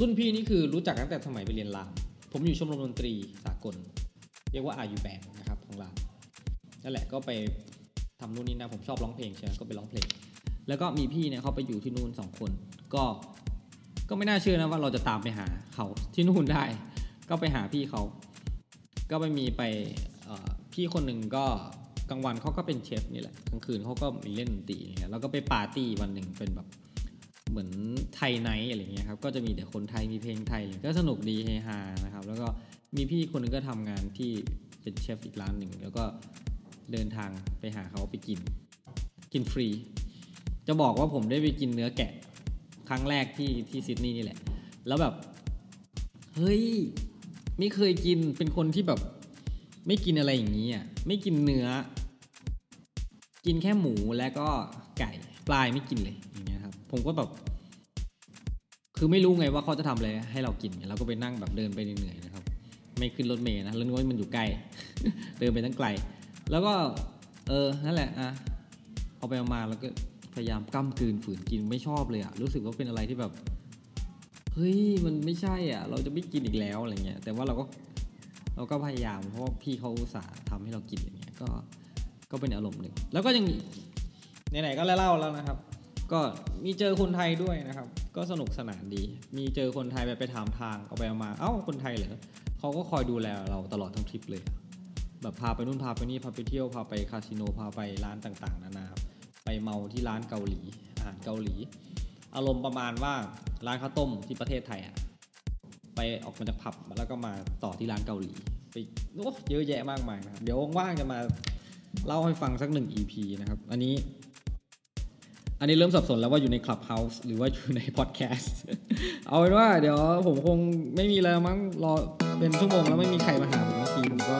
รุ่นพี่นี่คือรู้จักตั้งแต่สมัยไปเรียนรามผมอยู่ชมรมดนตรีสากล รียกว่าอายุแบนนะครับของรามนั่นแหละก็ไปทำนู่นนี่นะผมชอบร้องเพลงใช่ไหมก็ไปร้องเพลง แล้วก็มีพี่เนี่ยเขาไปอยู่ที่นู่นสองคน ก็ก็ไม่น่าเชื่อนะว่าเราจะตามไปหาเขาที่นู่นได้ ก็ไปหาพี่เขา ก็ไปมีไปพี่คนหนึ่งก็กลางวันเขาก็เป็นเชฟนี่แหละกลางคืนเขาก็มีเล่นดนตรีอย่างเงี้ยแล้วก็ไปปาร์ตี้วันหนึ่งเป็นแบบเหมือนไทยไนท์อะไรเงี้ยครับก็จะมีแต่คนไทยมีเพลงไทยก็สนุกดีเฮฮานะครับ แล้วก็ มีพี่คนหนึงก็ทำงานที่เป็นเชฟอีกร้านหนึ่งแล้วก็เดินทางไปหาเขาไปกิน กินฟรี จะบอกว่าผมได้ไปกินเนื้อแกะ ครั้งแรกที่ที่ซิดนีย์นี่แหละ แล้วแบบ เฮ้ย ไม่เคยกินเป็นคนที่แบบ ไม่กินอะไรอย่างนี้อะไม่กินเนื้อ กินแค่หมูแล้วก็ไก่ปลายไม่กินเลยอย่างเงี้ยครับ ผมก็แบบคือไม่รู้ไงว่าเขาจะทำอะไรให้เรากินเราก็ไปนั่งแบบเดินไปเหนื่อยๆนะครับ ไม่ขึ้นรถเมล์นะแล้วนึกว่ามันอยู่ใกล้ เดินไปตั้งไกล แล้วก็ เออ นั่นแหละ อะ เอาไปเอามาแล้วก็พยายามก้ำกลืนฝืนกินไม่ชอบเลยอะรู้สึกว่าเป็นอะไรที่แบบ เฮ้ย มันไม่ใช่อะ เราจะไม่กินอีกแล้วอะไรเงี้ย แต่ว่าเราก็ เราก็พยายาม เพราะว่าพี่เขาอุตส่าห์ทำให้เรากินอย่างเงี้ย ก็ ก็เป็นอารมณ์หนึ่ง แล้วก็ยังไหนๆก็เล่าแล้วนะครับ ก็มีเจอคนไทยด้วยนะครับ ก็สนุกสนานดี มีเจอคนไทยแบบไปถามทางเอาไปเอามา เอ้า คนไทยเหรอ เขาก็คอยดูแลเราตลอดทั้งทริปเลย แบบพาไปนู่นพาไปนี่พาไปเที่ยวพาไปคาสิโนพาไปร้านต่างๆนานาครับไปเมาที่ร้านเกาหลีอาหารเกาหลี อารมณ์ประมาณว่าร้านข้าวต้มที่ประเทศไทยอะไปออกมาจากผับแล้วก็มาต่อที่ร้านเกาหลีไปโอ้เยอะแยะมากมายนะครับเดี๋ยวว่างๆจะมาเล่าให้ฟังสักหนึ่ง EP นะครับ อันนี้ อันนี้เริ่มสับสนแล้วว่าอยู่ใน Clubhouse หรือว่าอยู่ในพอดแคสต์เอาเป็นว่าเดี๋ยวผมคงไม่มีแล้วมั้งรอเป็นชั่วโมงแล้วไม่มีใครมาหาผมทีผมก็